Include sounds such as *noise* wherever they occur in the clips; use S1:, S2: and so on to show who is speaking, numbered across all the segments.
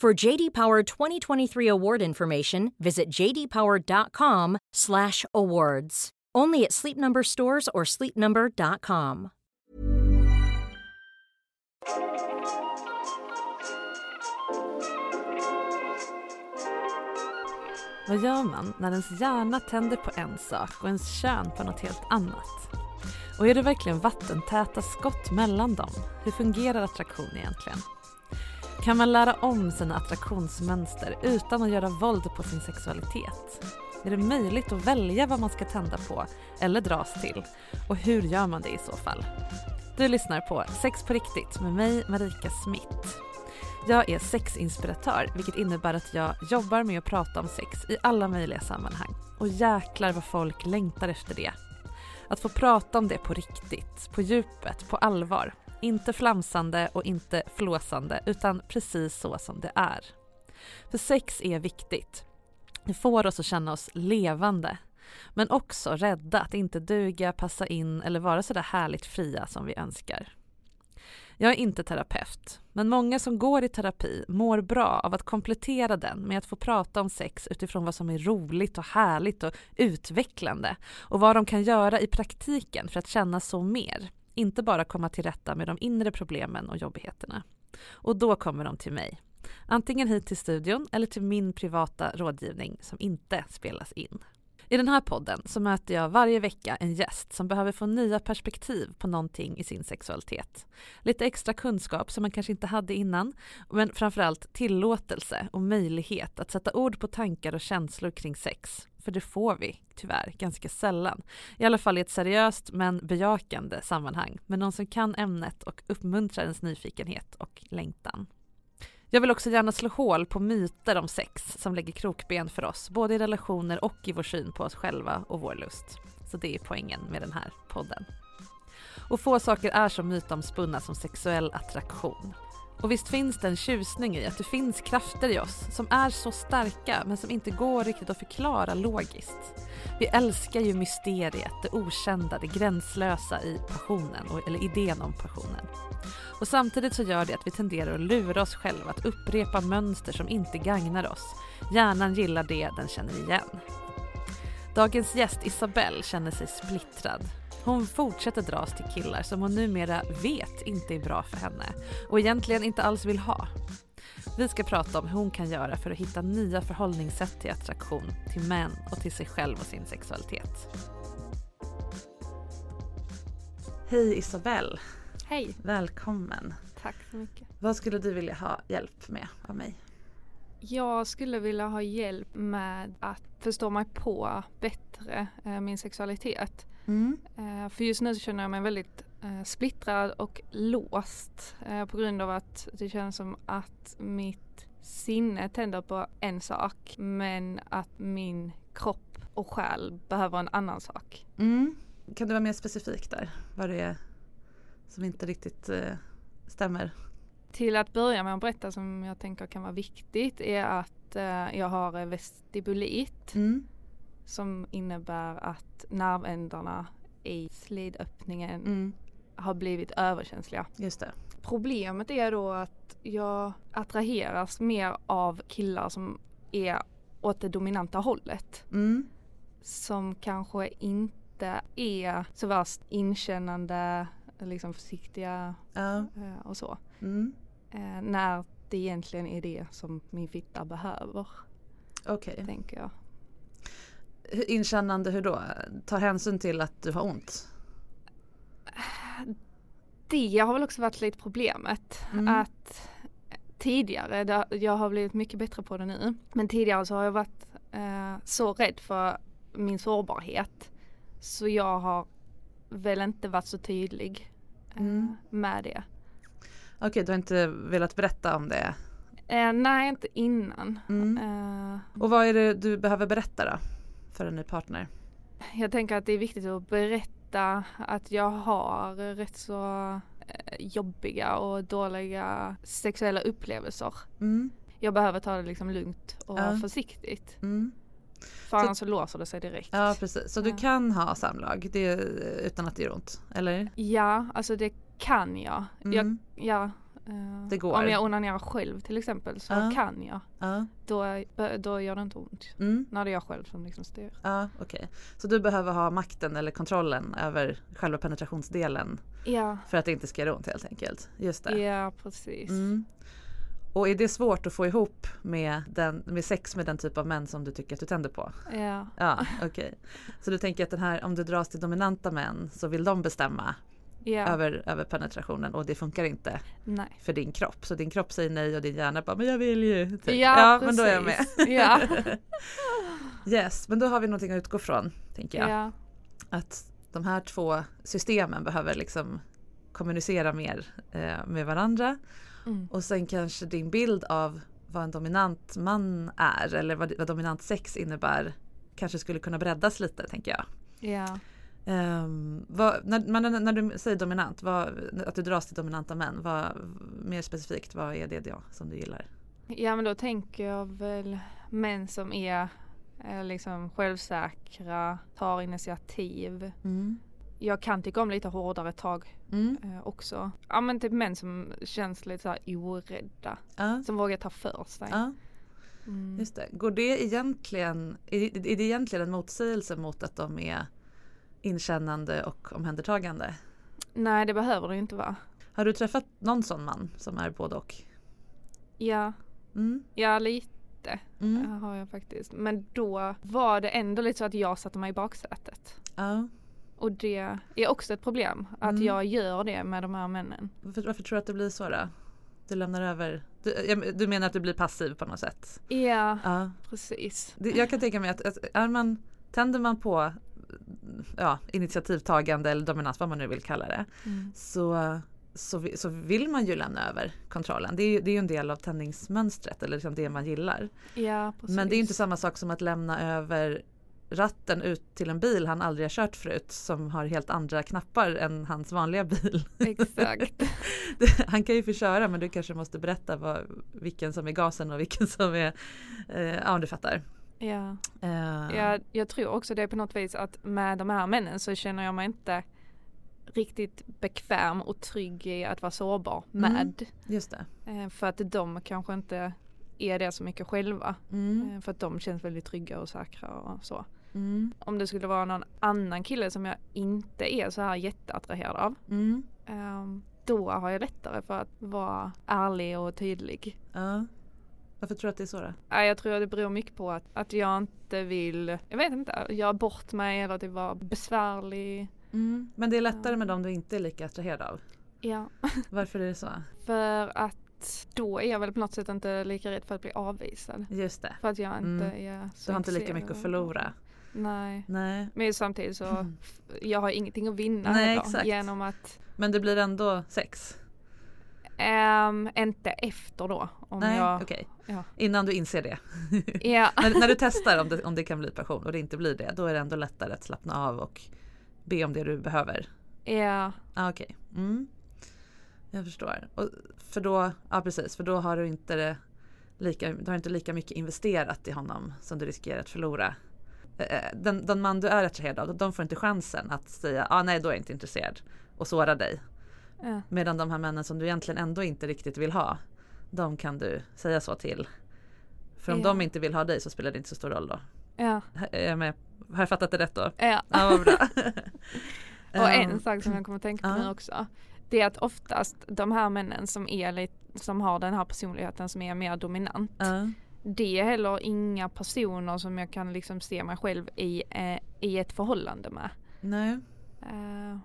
S1: For JD Power 2023 award information, visit jdpower.com/awards. Only at Sleep Number stores or sleepnumber.com.
S2: Vad gör man när ens hjärna tänder på en sak och ens kön på något helt annat? Och är det verkligen vattentäta skott mellan dem? Hur fungerar attraktion egentligen? Kan man lära om sina attraktionsmönster utan att göra våld på sin sexualitet? Är det möjligt att välja vad man ska tända på eller dras till? Och hur gör man det i så fall? Du lyssnar på Sex på riktigt med mig, Marika Smith. Jag är sexinspiratör, vilket innebär att jag jobbar med att prata om sex i alla möjliga sammanhang. Och jäklar vad folk längtar efter det. Att få prata om det på riktigt, på djupet, på allvar. Inte flamsande och inte flåsande, utan precis så som det är. För sex är viktigt. Det får oss att känna oss levande. Men också rädda att inte duga, passa in eller vara så där härligt fria som vi önskar. Jag är inte terapeut, men många som går i terapi mår bra av att komplettera den med att få prata om sex utifrån vad som är roligt och härligt och utvecklande och vad de kan göra i praktiken för att känna så mer. Inte bara komma till rätta med de inre problemen och jobbigheterna. Och då kommer de till mig. Antingen hit till studion eller till min privata rådgivning som inte spelas in. I den här podden så möter jag varje vecka en gäst som behöver få nya perspektiv på någonting i sin sexualitet. Lite extra kunskap som man kanske inte hade innan, men framförallt tillåtelse och möjlighet att sätta ord på tankar och känslor kring sex. För det får vi tyvärr ganska sällan. I alla fall i ett seriöst men bejakande sammanhang med någon som kan ämnet och uppmuntrar ens nyfikenhet och längtan. Jag vill också gärna slå hål på myter om sex som lägger krokben för oss, både i relationer och i vår syn på oss själva och vår lust. Så det är poängen med den här podden. Och få saker är så mytomspunna som sexuell attraktion. Och visst finns det en tjusning i att det finns krafter i oss som är så starka men som inte går riktigt att förklara logiskt. Vi älskar ju mysteriet, det okända, det gränslösa i passionen, eller idén om passionen. Och samtidigt så gör det att vi tenderar att lura oss själva att upprepa mönster som inte gagnar oss. Hjärnan gillar det den känner igen. Dagens gäst Isabelle känner sig splittrad. Hon fortsätter dras till killar som hon numera vet inte är bra för henne och egentligen inte alls vill ha. Vi ska prata om hur hon kan göra för att hitta nya förhållningssätt till attraktion, till män och till sig själv och sin sexualitet. Hej Isabelle!
S3: Hej!
S2: Välkommen!
S3: Tack så mycket.
S2: Vad skulle du vilja ha hjälp med av mig?
S3: Jag skulle vilja ha hjälp med att förstå mig på bättre eh, min sexualitet.
S2: Mm.
S3: Eh, för just nu så känner jag mig väldigt eh, splittrad och låst eh, på grund av att det känns som att mitt sinne tänder på en sak men att min kropp och själ behöver en annan sak.
S2: Mm. Kan du vara mer specifik där? Vad det är som inte riktigt stämmer?
S3: Till att börja med att berätta som jag tänker kan vara viktigt är att jag har vestibulit
S2: Mm.
S3: Som innebär att nervändarna i slidöppningen
S2: Mm.
S3: har blivit överkänsliga.
S2: Just det.
S3: Problemet är då att jag attraheras mer av killar som är åt det dominanta hållet.
S2: Mm.
S3: Som kanske inte är så värst inkännande, liksom försiktiga
S2: Ja.
S3: eh, och så.
S2: Mm.
S3: Eh, när det egentligen är det som min fitta behöver,
S2: Okej.
S3: tänker jag.
S2: Inkännande hur då? Tar hänsyn till att du har ont?
S3: Det har väl också varit lite problemet.
S2: Mm.
S3: Att tidigare, jag har blivit mycket bättre på det nu, men tidigare så har jag varit eh, så rädd för min sårbarhet. Så jag har väl inte varit så tydlig eh,
S2: Mm.
S3: med det.
S2: Okej, du har inte velat berätta om det?
S3: Eh, nej, inte innan.
S2: Mm.
S3: Eh,
S2: Och vad är det du behöver berätta då? För en ny partner?
S3: jag tänker att det är viktigt att berätta att jag har rätt så eh, jobbiga och dåliga sexuella upplevelser.
S2: Mm.
S3: Jag behöver ta det liksom lugnt och
S2: Ja.
S3: försiktigt.
S2: Mm.
S3: För annars så låser det sig direkt.
S2: Ja precis, så du
S3: Ja.
S2: kan ha samlag det, utan att det gör ont? Eller?
S3: Ja, alltså det kan jag.
S2: Mm.
S3: jag ja,
S2: Det går.
S3: Om jag onanerar själv till exempel så
S2: Ja.
S3: kan jag.
S2: Ja.
S3: Då, då gör det inte ont.
S2: Mm.
S3: När det är jag själv som liksom styr.
S2: Ja, okej. Så du behöver ha makten eller kontrollen över själva penetrationsdelen
S3: Ja,
S2: för att det inte ska göra ont helt enkelt? Just det.
S3: ja precis.
S2: Mm. Och är det svårt att få ihop med, den, med sex med den typ av män som du tycker att du tänder på?
S3: Ja,
S2: Ja, okej. Så du tänker att den här, om du dras till dominanta män så vill de bestämma
S3: ja.
S2: över, över penetrationen och det funkar inte
S3: nej.
S2: för din kropp. Så din kropp säger nej och din hjärna bara men jag vill ju. Typ.
S3: Ja,
S2: men då är jag med. *laughs*
S3: Ja. *laughs*
S2: yes, men då har vi någonting att utgå från tänker jag.
S3: ja.
S2: Att de här två systemen behöver liksom kommunicera mer eh, med varandra.
S3: Mm.
S2: Och sen kanske din bild av vad en dominant man är eller vad, vad dominant sex innebär kanske skulle kunna breddas lite tänker jag.
S3: ja.
S2: Ehm, vad, när, men när du säger dominant, vad, att du dras till dominanta män, vad, mer specifikt vad är det då som du gillar?
S3: Ja men då tänker jag väl män som är eh, liksom självsäkra, tar initiativ. Jag kan tycka om lite hårdare tag
S2: Mm.
S3: eh, också. Ja men typ män som känns lite så här orädda.
S2: Ja,
S3: Som vågar ta för sig.
S2: ja,
S3: Mm.
S2: just det. Går det egentligen, är det, är det egentligen en motsägelse mot att de är inkännande och omhändertagande?
S3: Nej det behöver det inte vara.
S2: Har du träffat någon sån man som är både och?
S3: Ja,
S2: Mm.
S3: ja lite
S2: Mm.
S3: eh, har jag faktiskt. Men då var det ändå lite så att jag satte mig i baksätet.
S2: Ja.
S3: Och det är också ett problem. Att
S2: Mm.
S3: jag gör det med de här männen.
S2: Varför, varför tror du att det blir så då? Du lämnar över, du, jag- du menar att du blir passiv på något sätt?
S3: Ja,
S2: Ja.
S3: precis.
S2: Jag kan tänka mig att, att är man, tänder man på ja, initiativtagande eller dominans, vad man nu vill kalla det,
S3: Mm.
S2: så, så, så vill man ju lämna över kontrollen. Det är ju det är en del av tändningsmönstret eller liksom det man gillar.
S3: Ja.
S2: Men det är inte samma sak som att lämna över ratten ut till en bil han aldrig har kört förut som har helt andra knappar än hans vanliga bil.
S3: Exakt. *laughs*
S2: Han kan ju få köra men du kanske måste berätta vad, vilken som är gasen och vilken som är, eh, ja du fattar.
S3: Ja.
S2: Eh,
S3: Jag, jag tror också det på något vis att med de här männen så känner jag mig inte riktigt bekväm och trygg i att vara sårbar
S2: Mm.
S3: med.
S2: Just det.
S3: Eh, För att de kanske inte är det så mycket själva.
S2: Mm.
S3: Eh, För att de känns väldigt trygga och säkra och så.
S2: Mm.
S3: Om det skulle vara någon annan kille som jag inte är så här jätteattraherad av.
S2: Mm.
S3: ehm, Då har jag lättare för att vara ärlig och tydlig.
S2: Ja. Varför tror du att det är så då?
S3: Ja, Jag tror att det beror mycket på att, att jag inte vill, jag vet inte, göra bort mig eller att vara besvärlig.
S2: Mm. Men det är lättare med dem du inte är lika attraherad av.
S3: Ja. *laughs*
S2: Varför är det så?
S3: För att då är jag väl på något sätt inte lika rädd för att bli avvisad.
S2: Just det.
S3: För att jag inte
S2: Mm.
S3: är så
S2: Du har inte lika mycket att förlora.
S3: Nej.
S2: Nej.
S3: Men samtidigt så,
S2: Mm.
S3: jag har ingenting att vinna
S2: Nej, exakt.
S3: genom att,
S2: Men det blir ändå sex?
S3: Ehm, inte efter då. Om
S2: Nej,
S3: jag,
S2: okej.
S3: ja.
S2: Innan du inser det. *laughs*
S3: Ja.
S2: när, när du *laughs* testar om det, om det kan bli passion och det inte blir det, då är det ändå lättare att slappna av och be om det du behöver.
S3: ja.
S2: Ah, Okej, mm. jag förstår. Och för då, ja precis, för då har du inte lika, du har inte lika mycket investerat i honom som du riskerar att förlora. Eh, Den, den man du är attraherad av, de får inte chansen att säga ah, nej då är jag inte intresserad och såra dig.
S3: Ja.
S2: Medan de här männen som du egentligen ändå inte riktigt vill ha, de kan du säga så till. För om
S3: Ja.
S2: de inte vill ha dig så spelar det inte så stor roll då.
S3: Ja.
S2: Är jag med? Har jag fattat det rätt då?
S3: ja.
S2: Ja, vad bra. *laughs* *laughs*
S3: Och en sak som jag kommer att tänka på
S2: ja.
S3: nu också. Det är att oftast de här männen som är lite, som har den här personligheten som är mer dominant.
S2: ja,
S3: Det är heller inga personer som jag kan liksom se mig själv i, eh, i ett förhållande med.
S2: nej.
S3: S-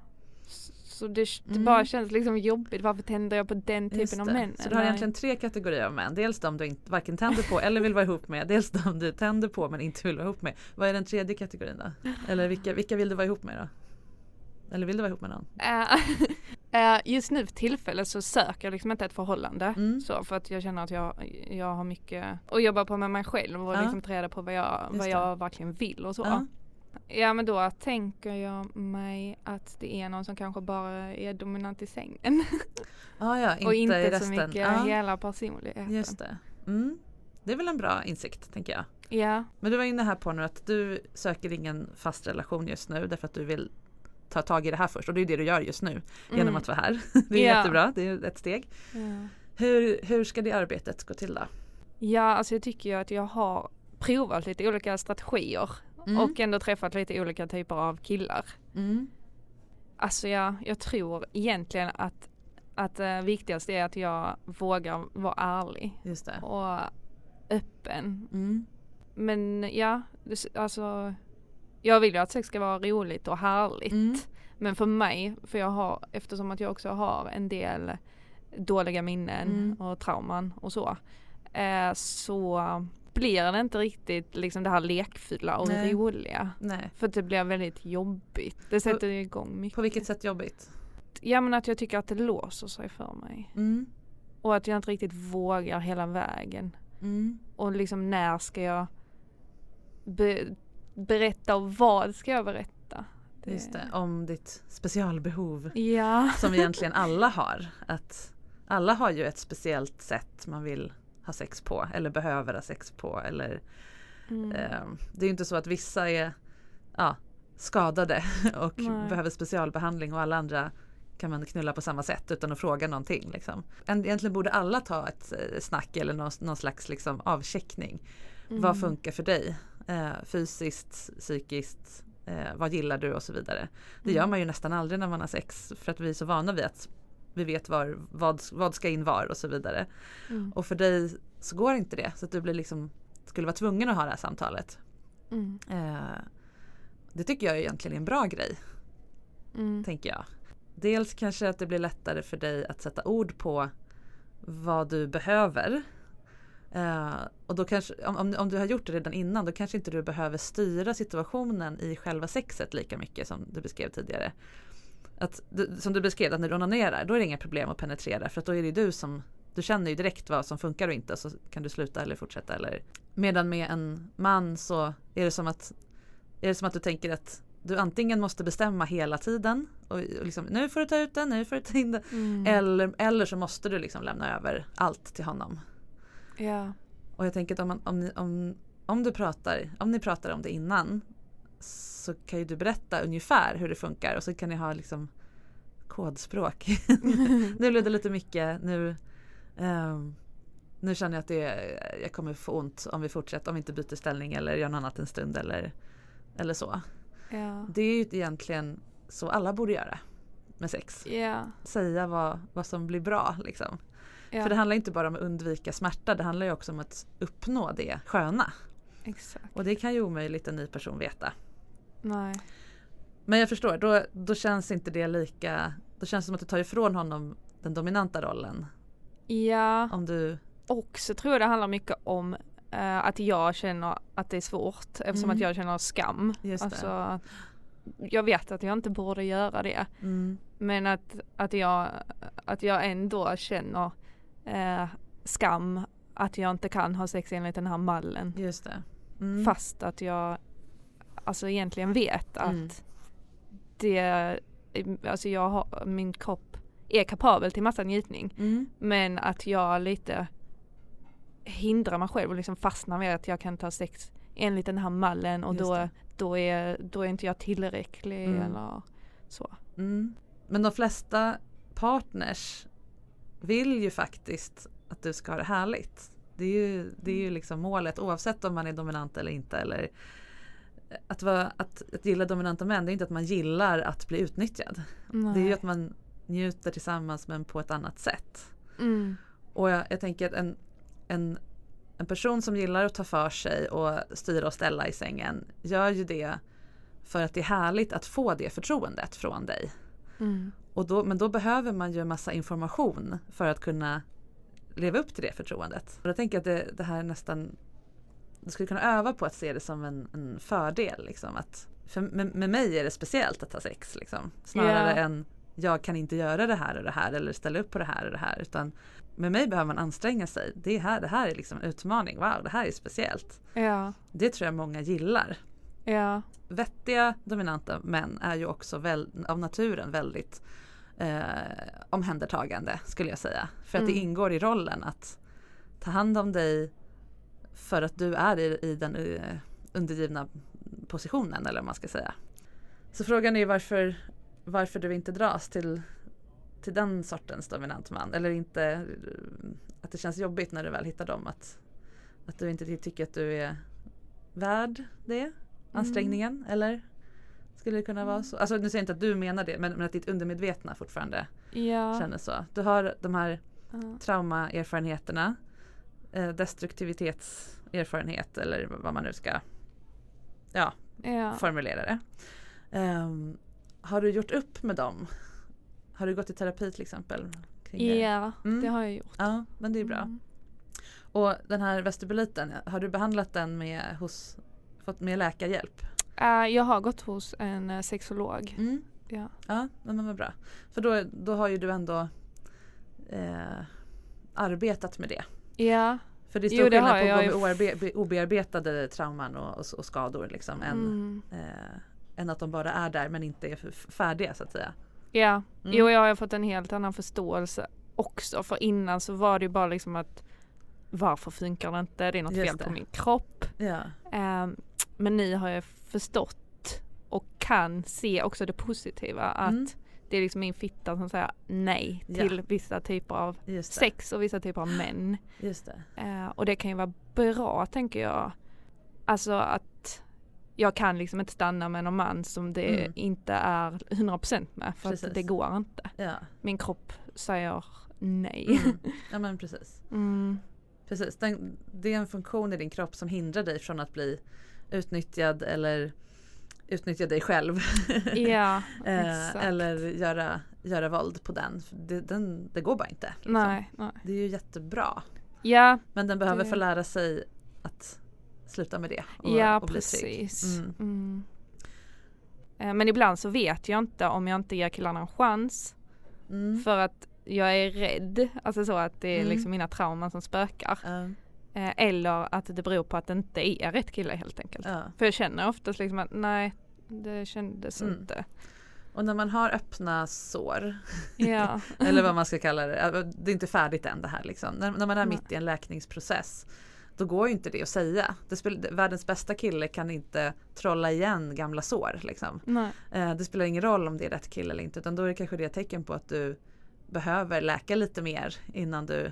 S3: så det, det
S2: Mm.
S3: bara känns liksom jobbigt. Varför tänder jag på den typen av män?
S2: Så du har
S3: Nej.
S2: egentligen tre kategorier av män. Dels de du inte, varken tänder på eller vill vara ihop med. Dels de du tänder på men inte vill vara ihop med. Vad är den tredje kategorin då? Eller vilka, vilka vill du vara ihop med då? Eller vill du vara ihop med någon?
S3: Eh, *laughs* just nu för tillfället så söker jag liksom inte ett förhållande.
S2: Mm.
S3: Så för att jag känner att jag, jag har mycket att jobba på med mig själv och
S2: Ja.
S3: liksom ta reda på vad jag,
S2: Just
S3: vad
S2: det.
S3: jag verkligen vill och så.
S2: Ja.
S3: Ja men då tänker jag mig att det är någon som kanske bara är dominant i sängen. *laughs*
S2: Ah, ja, inte
S3: och
S2: i
S3: inte
S2: resten.
S3: så mycket
S2: Ja,
S3: hela personligheten.
S2: just det. Mm. Det är väl en bra insikt tänker jag.
S3: Ja.
S2: Men du var inne här på nu att du söker ingen fast relation just nu därför att du vill ta tag i det här först och det är det du gör just nu genom
S3: Mm.
S2: att vara här. *laughs* Det är
S3: Ja.
S2: jättebra, det är ett steg.
S3: Ja.
S2: Hur, hur ska det arbetet gå till då?
S3: ja alltså jag tycker ju att jag har provat lite olika strategier
S2: Mm.
S3: och ändå träffat lite olika typer av killar.
S2: Mm.
S3: Alltså jag, jag tror egentligen att, att det viktigaste är att jag vågar vara ärlig och öppen.
S2: Mm.
S3: Men ja, alltså jag vill ju att sex ska vara roligt och härligt.
S2: Mm.
S3: Men för mig, för jag har, eftersom att jag också har en del dåliga minnen
S2: Mm.
S3: och trauman och så. Eh, så blir det inte riktigt liksom det här lekfulla och
S2: Nej.
S3: roliga.
S2: Nej.
S3: För det blir väldigt jobbigt. Det sätter igång mycket.
S2: På vilket sätt jobbigt?
S3: Ja men att jag tycker att det låser sig för mig.
S2: Mm.
S3: Och att jag inte riktigt vågar hela vägen.
S2: Mm.
S3: Och liksom när ska jag be- berätta och vad ska jag berätta?
S2: Just det, om ditt specialbehov
S3: Ja.
S2: som egentligen *laughs* alla har. Att alla har ju ett speciellt sätt man vill ha sex på eller behöver ha sex på. Eller,
S3: Mm.
S2: eh, det är ju inte så att vissa är ja, skadade *laughs* och
S3: Nej.
S2: behöver specialbehandling och alla andra kan man knulla på samma sätt utan att fråga någonting. Liksom. En- Egentligen borde alla ta ett eh, snack eller någon, någon slags liksom, avcheckning. Vad
S3: Mm.
S2: funkar för dig? Eh, fysiskt, psykiskt, eh, vad gillar du och så vidare. Det gör
S3: Mm.
S2: man ju nästan aldrig när man har sex för att vi är så vana vid att vi vet var, vad, vad ska in var och så vidare.
S3: Mm.
S2: Och för dig så går inte det så att du blir liksom, skulle vara tvungen att ha det här samtalet.
S3: Mm.
S2: Eh, det tycker jag egentligen är en bra grej,
S3: Mm.
S2: tänker jag. Dels kanske att det blir lättare för dig att sätta ord på vad du behöver. Eh, och då kanske, om, om, om du har gjort det redan innan då kanske inte du behöver styra situationen i själva sexet lika mycket som du beskrev tidigare. Att, som du beskrev, att när du onanerar då är det inga problem att penetrera för att då är det du som du känner ju direkt vad som funkar och inte så kan du sluta eller fortsätta. Eller. Medan med en man så är det som att, är det som att du tänker att du antingen måste bestämma hela tiden och, och liksom, nu får du ta ut den, nu får du ta in den.
S3: Mm.
S2: Eller, eller så måste du liksom lämna över allt till honom.
S3: Ja.
S2: Och jag tänker att om, man, om, ni, om, om, du pratar, om ni pratar om det innan så kan ju du berätta ungefär hur det funkar och så kan ni ha liksom kodspråk. *laughs* nu blev det lite mycket, nu, ehm, nu känner jag att det, jag kommer få ont om vi fortsätter, om vi inte byter ställning eller gör något annat en stund eller, eller så.
S3: Ja.
S2: Det är ju egentligen så alla borde göra med sex.
S3: Ja.
S2: Säga vad, vad som blir bra liksom.
S3: ja.
S2: För det handlar inte bara om att undvika smärta, det handlar ju också om att uppnå det sköna.
S3: Exakt.
S2: Och det kan ju omöjligt en ny person veta.
S3: Nej.
S2: Men jag förstår, då, då känns inte det lika, då känns det som att du tar ifrån honom den dominanta rollen.
S3: Ja.
S2: Om du,
S3: Och så tror jag det handlar mycket om eh, att jag känner att det är svårt eftersom
S2: Mm.
S3: att jag känner skam.
S2: Just det.
S3: alltså, jag vet att jag inte borde göra det.
S2: mm,
S3: Men att, att, jag, att jag ändå känner eh, skam att jag inte kan ha sex enligt den här mallen.
S2: just det. Mm.
S3: Fast att jag alltså egentligen vet att
S2: Mm.
S3: det, alltså jag har, min kropp är kapabel till massa njutning.
S2: Mm.
S3: Men att jag lite hindra mig själv och liksom fastna med att jag kan ta sex enligt den här mallen och
S2: Just
S3: då,
S2: det.
S3: då, är, då är inte jag tillräcklig
S2: Mm.
S3: eller så.
S2: Mm. Men de flesta partners vill ju faktiskt att du ska ha det härligt. Det är ju, det är ju liksom målet oavsett om man är dominant eller inte. Eller att, vara, att, att gilla dominanta män det är inte att man gillar att bli utnyttjad. Det är ju att man njuter tillsammans men på ett annat sätt.
S3: mm.
S2: Och jag, jag tänker att en, en, en person som gillar att ta för sig och styra och ställa i sängen gör ju det för att det är härligt att få det förtroendet från dig.
S3: Mm.
S2: Och då, men då behöver man ju en massa information för att kunna leva upp till det förtroendet. Och jag tänker att det, det här nästan du skulle kunna öva på att se det som en, en fördel. Liksom, att för med, med mig är det speciellt att ha sex. Liksom, snarare
S3: Ja.
S2: än jag kan inte göra det här och det här eller ställa upp på det här och det här. Utan med mig behöver man anstränga sig. Det, här, det här är liksom en utmaning. Wow, det här är speciellt.
S3: Ja,
S2: Det tror jag många gillar.
S3: ja,
S2: Vettiga dominanta män är ju också väl, av naturen väldigt eh, omhändertagande skulle jag säga. För att det
S3: Mm.
S2: ingår i rollen att ta hand om dig för att du är i, i den eh, undergivna positionen eller vad man ska säga. Så frågan är varför, varför du inte dras till, till den sortens dominant man. Eller inte eh, att det känns jobbigt när du väl hittar dem. Att, att du inte tycker att du är värd det ansträngningen eller? Skulle det kunna vara så? Alltså nu säger jag inte att du menar det men, men att ditt undermedvetna fortfarande
S3: ja.
S2: känner så. Du har de här
S3: ja.
S2: traumaerfarenheterna, destruktivitetserfarenhet eller vad man nu ska ja,
S3: ja.
S2: formulera det. Ehm, har du gjort upp med dem? Har du gått i terapi till exempel? kring det?
S3: Ja,
S2: Mm.
S3: det har jag gjort.
S2: Ja, men det är bra.
S3: Mm.
S2: Och den här vestibuliten, har du behandlat den med, hos, fått med läkarhjälp?
S3: Eh, jag har gått hos en eh, sexolog.
S2: Mm.
S3: Ja.
S2: Ja, men vad bra. För då, då har ju du ändå eh, arbetat med det.
S3: Ja.
S2: För det är
S3: Jo,
S2: stor
S3: det
S2: skillnad
S3: har
S2: på
S3: jag
S2: oarbe- obearbetade trauman och, och, och skador liksom, än,
S3: Mm.
S2: eh, än att de bara är där men inte är färdiga så att säga.
S3: Ja,
S2: Mm.
S3: jo jag har fått en helt annan förståelse också. För innan så var det ju bara liksom att varför funkar det inte? Det är något
S2: Just
S3: fel på
S2: det.
S3: min kropp.
S2: Ja,
S3: Ehm, men nu har jag förstått och kan se också det positiva att
S2: Mm.
S3: Det är liksom min fitta som säger nej
S2: Ja.
S3: till vissa typer av sex och vissa typer av män.
S2: Just det.
S3: Eh, och det kan ju vara bra tänker jag. Alltså att jag kan liksom inte stanna med någon man som det
S2: Mm.
S3: inte är 100% med för
S2: Precis.
S3: att det går inte.
S2: Ja.
S3: Min kropp säger nej.
S2: Mm. *laughs* ja men precis.
S3: Mm.
S2: precis. Den, det är en funktion i din kropp som hindrar dig från att bli utnyttjad eller utnyttja dig själv. *laughs*
S3: Ja, *laughs*
S2: Eh, eller göra, göra våld på den. Det, den. det går bara inte. liksom.
S3: Nej, nej.
S2: Det är ju jättebra.
S3: Ja,
S2: Men den behöver
S3: Det-
S2: få lära sig att sluta med det. Och,
S3: ja
S2: och bli trygg.
S3: precis.
S2: Mm.
S3: Mm. Eh, Men ibland så vet jag inte om jag inte ger killarna en chans.
S2: Mm.
S3: För att jag är rädd, alltså så att det är
S2: Mm.
S3: liksom mina trauman som spökar. Eh, Eller att det beror på att det inte är rätt kille helt enkelt.
S2: ja.
S3: För jag känner oftast liksom att nej, det kändes
S2: Mm.
S3: inte.
S2: Och när man har öppna sår,
S3: Ja. *laughs*
S2: eller vad man ska kalla det, äh, det är inte färdigt än det här liksom. När, när man är
S3: Nej.
S2: mitt i en läkningsprocess, då går ju inte det att säga. Det spel, världens bästa kille kan inte trolla igen gamla sår. Liksom. Eh, det spelar ingen roll om det är rätt kille eller inte, utan då är det kanske det tecken på att du behöver läka lite mer innan du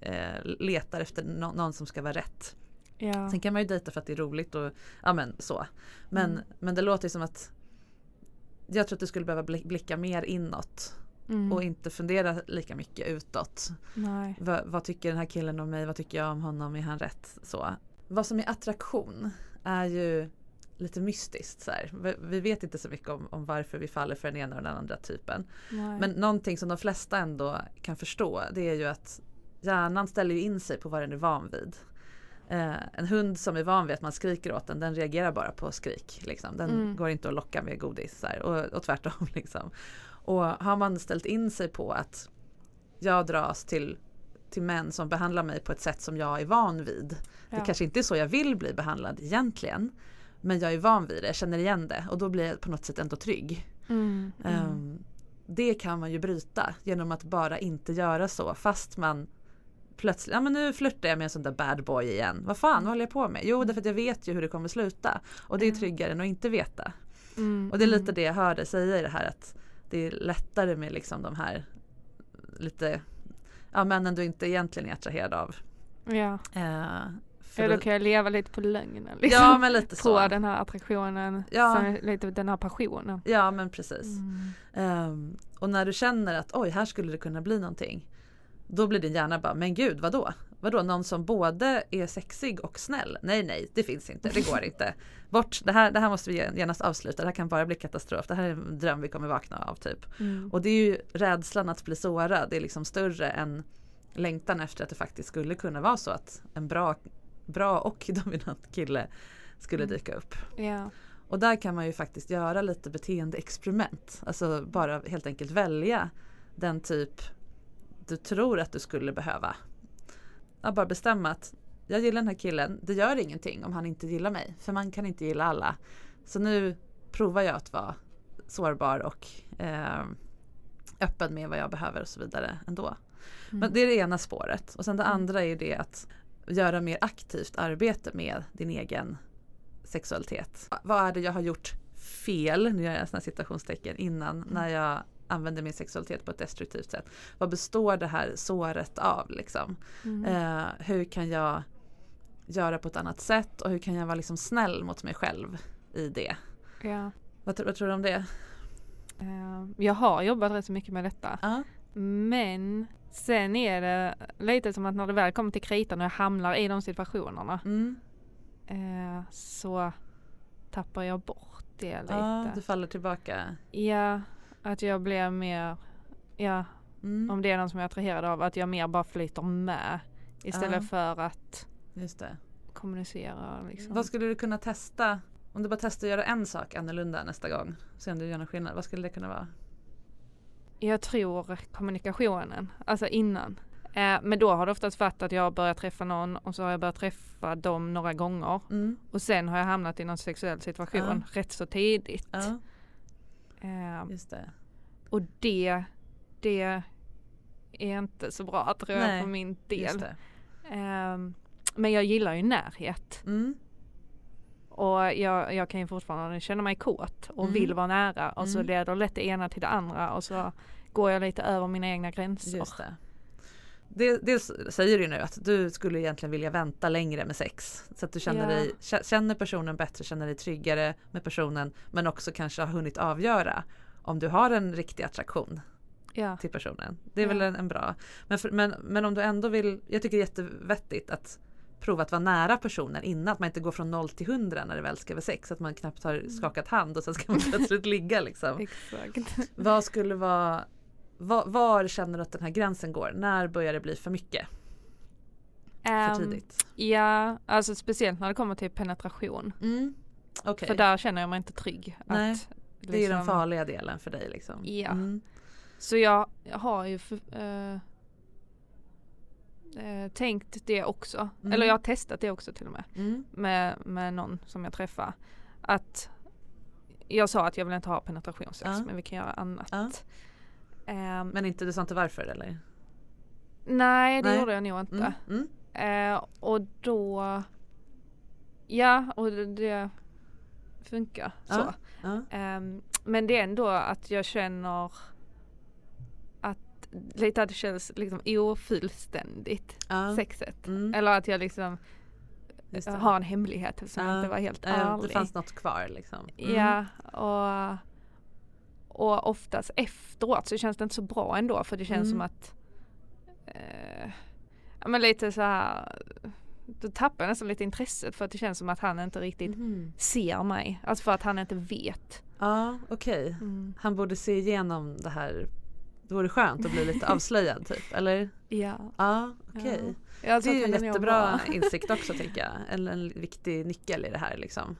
S2: eh, letar efter nå- någon som ska vara rätt.
S3: Ja.
S2: Sen kan man ju dejta för att det är roligt och ja men så. Men,
S3: Mm.
S2: men det låter som att jag tror att du skulle behöva bli- blicka mer inåt
S3: Mm.
S2: och inte fundera lika mycket utåt.
S3: Nej.
S2: Va, vad tycker den här killen om mig? Vad tycker jag om honom? Är han rätt? Så. Vad som är attraktion är ju lite mystiskt. Så här. Vi, vi vet inte så mycket om, om varför vi faller för den ena och den andra typen.
S3: nej.
S2: Men någonting som de flesta ändå kan förstå det är ju att hjärnan ställer ju in sig på vad den är van vid. Eh, en hund som är van vid att man skriker åt den, den reagerar bara på skrik. Liksom. Den
S3: Mm.
S2: går inte att locka med godis. Här, och, och tvärtom. *laughs* Liksom. Och har man ställt in sig på att jag dras till, till män som behandlar mig på ett sätt som jag är van vid.
S3: Ja.
S2: Det kanske inte är så jag vill bli behandlad egentligen. Men jag är van vid det, jag känner igen det och då blir jag på något sätt ändå trygg.
S3: Mm. Mm.
S2: Ehm, det kan man ju bryta genom att bara inte göra så fast man plötsligt, ja men nu flörtar jag med en sån där bad boy igen. Vad fan, vad håller jag på med? Jo, därför att jag vet ju hur det kommer sluta. Och det är tryggare än att inte veta.
S3: Mm,
S2: Och det är lite
S3: mm.
S2: det jag hör dig säga i det här att det är lättare med liksom de här lite, ja männen du inte egentligen är attraherad av.
S3: Ja,
S2: Eh, för
S3: ja då kan jag leva lite på lögnen liksom.
S2: ja men lite
S3: på
S2: så.
S3: den här attraktionen,
S2: Ja.
S3: lite den här passionen.
S2: Ja men precis.
S3: Mm.
S2: Ehm, och när du känner att oj, här skulle det kunna bli någonting. Då blir din hjärna bara, men gud vadå? Vadå någon som både är sexig och snäll? Nej nej, det finns inte, det går inte. *laughs* Bort, det här, det här måste vi genast avsluta, det här kan bara bli katastrof. Det här är en dröm vi kommer vakna av typ.
S3: Mm.
S2: Och det är ju rädslan att bli sårad, det är liksom större än längtan efter att det faktiskt skulle kunna vara så att en bra, bra och *laughs* dominant kille skulle
S3: Mm.
S2: dyka upp.
S3: Ja.
S2: Och där kan man ju faktiskt göra lite beteendeexperiment. Alltså bara helt enkelt välja den typ du tror att du skulle behöva. Att bara bestämma att jag gillar den här killen, det gör ingenting om han inte gillar mig. För man kan inte gilla alla. Så nu provar jag att vara sårbar och eh, öppen med vad jag behöver och så vidare ändå. Men det är det ena spåret. Och sen det andra är det att göra mer aktivt arbete med din egen sexualitet. Vad är det jag har gjort fel, nu gör jag sådana citationstecken, innan när jag använder min sexualitet på ett destruktivt sätt. Vad består det här såret av liksom?
S3: Mm.
S2: Eh, hur kan jag göra på ett annat sätt och hur kan jag vara liksom snäll mot mig själv i det?
S3: ja.
S2: Vad, vad tror du om det?
S3: Eh, Jag har jobbat rätt så mycket med detta.
S2: Ja.
S3: Men sen är det lite som att när det väl kommer till kritan och jag hamnar i de situationerna
S2: Mm.
S3: eh, så tappar jag bort det lite.
S2: ja, du faller tillbaka.
S3: Ja, att jag blir mer, ja,
S2: Mm.
S3: om det är någon som jag är attraherad av, att jag mer bara flyter med istället
S2: Ja.
S3: för att
S2: Just det.
S3: kommunicera. Liksom.
S2: Vad skulle du kunna testa? Om du bara testar att göra en sak annorlunda nästa gång. Se om du gör någon skillnad. Vad skulle det kunna vara?
S3: Jag tror kommunikationen, alltså innan. Eh, men då har det oftast varit att jag har börjat träffa någon och så har jag börjat träffa dem några gånger.
S2: Mm.
S3: Och sen har jag hamnat i någon sexuell situation rätt så tidigt.
S2: Ja,
S3: Eh,
S2: just det.
S3: och det, det är inte så bra tror jag
S2: Nej,
S3: för min
S2: Just
S3: del.
S2: det.
S3: Eh, men jag gillar ju närhet.
S2: Mm.
S3: Och jag, jag kan ju fortfarande känna mig kåt och
S2: Mm.
S3: vill vara nära och så
S2: Mm.
S3: leder lätt det ena till det andra och så går jag lite över mina egna gränser.
S2: Just det. Det, dels säger du nu att du skulle egentligen vilja vänta längre med sex. Så att du känner,
S3: Ja.
S2: dig, kä- känner personen bättre, känner dig tryggare med personen. Men också kanske har hunnit avgöra om du har en riktig attraktion
S3: Ja.
S2: till personen. Det är
S3: Ja.
S2: väl en, en bra. Men, för, men, men om du ändå vill, jag tycker det är jättevettigt att prova att vara nära personen innan. Att man inte går från noll till hundra när det väl ska vara sex. Att man knappt har skakat hand och sen ska man *laughs* plötsligt ligga liksom.
S3: Exakt.
S2: Vad skulle vara var, var känner du att den här gränsen går? När börjar det bli för mycket? För
S3: Ehm,
S2: tidigt?
S3: ja, alltså speciellt när det kommer till penetration.
S2: Mm. Okej,
S3: För där känner jag mig inte trygg.
S2: Nej,
S3: Att,
S2: det är den
S3: liksom-
S2: farliga delen för dig liksom.
S3: Ja.
S2: Mm.
S3: Så jag har ju eh, eh, tänkt det också.
S2: Mm.
S3: Eller jag har testat det också till och med.
S2: Mm.
S3: Med, med någon som jag träffar. Att jag sa att jag vill inte ha penetrationssex
S2: Ja.
S3: men vi kan göra annat.
S2: Ja.
S3: Ehm,
S2: Men inte, du sa inte varför eller?
S3: nej det
S2: Nej.
S3: gjorde jag nog inte.
S2: Mm. Mm.
S3: Eh, och då Ja och det, det funkar så.
S2: Ja. Ja.
S3: Ehm, men det är ändå att jag känner att lite att det känns liksom ofullständigt
S2: Ja.
S3: sexet.
S2: Mm.
S3: Eller att jag liksom
S2: Just det.
S3: har en hemlighet som
S2: Ja.
S3: inte var helt
S2: Eh,
S3: ärlig.
S2: Det fanns något kvar liksom. Mm.
S3: Ja och, och oftast efteråt så känns det inte så bra ändå för det känns
S2: Mm.
S3: som att eh, ja men lite så här då tappar jag nästan lite intresset för att det känns som att han inte riktigt
S2: Mhm.
S3: ser mig. Alltså för att han inte vet.
S2: Ja, okej. Han borde se igenom det här. Det vore skönt att bli lite *laughs* avslöjad typ, eller?
S3: Ja.
S2: Ja, okej.
S3: Ja, så
S2: Det är ju en jättebra insikt också tänker jag. En, en viktig nyckel i det här liksom.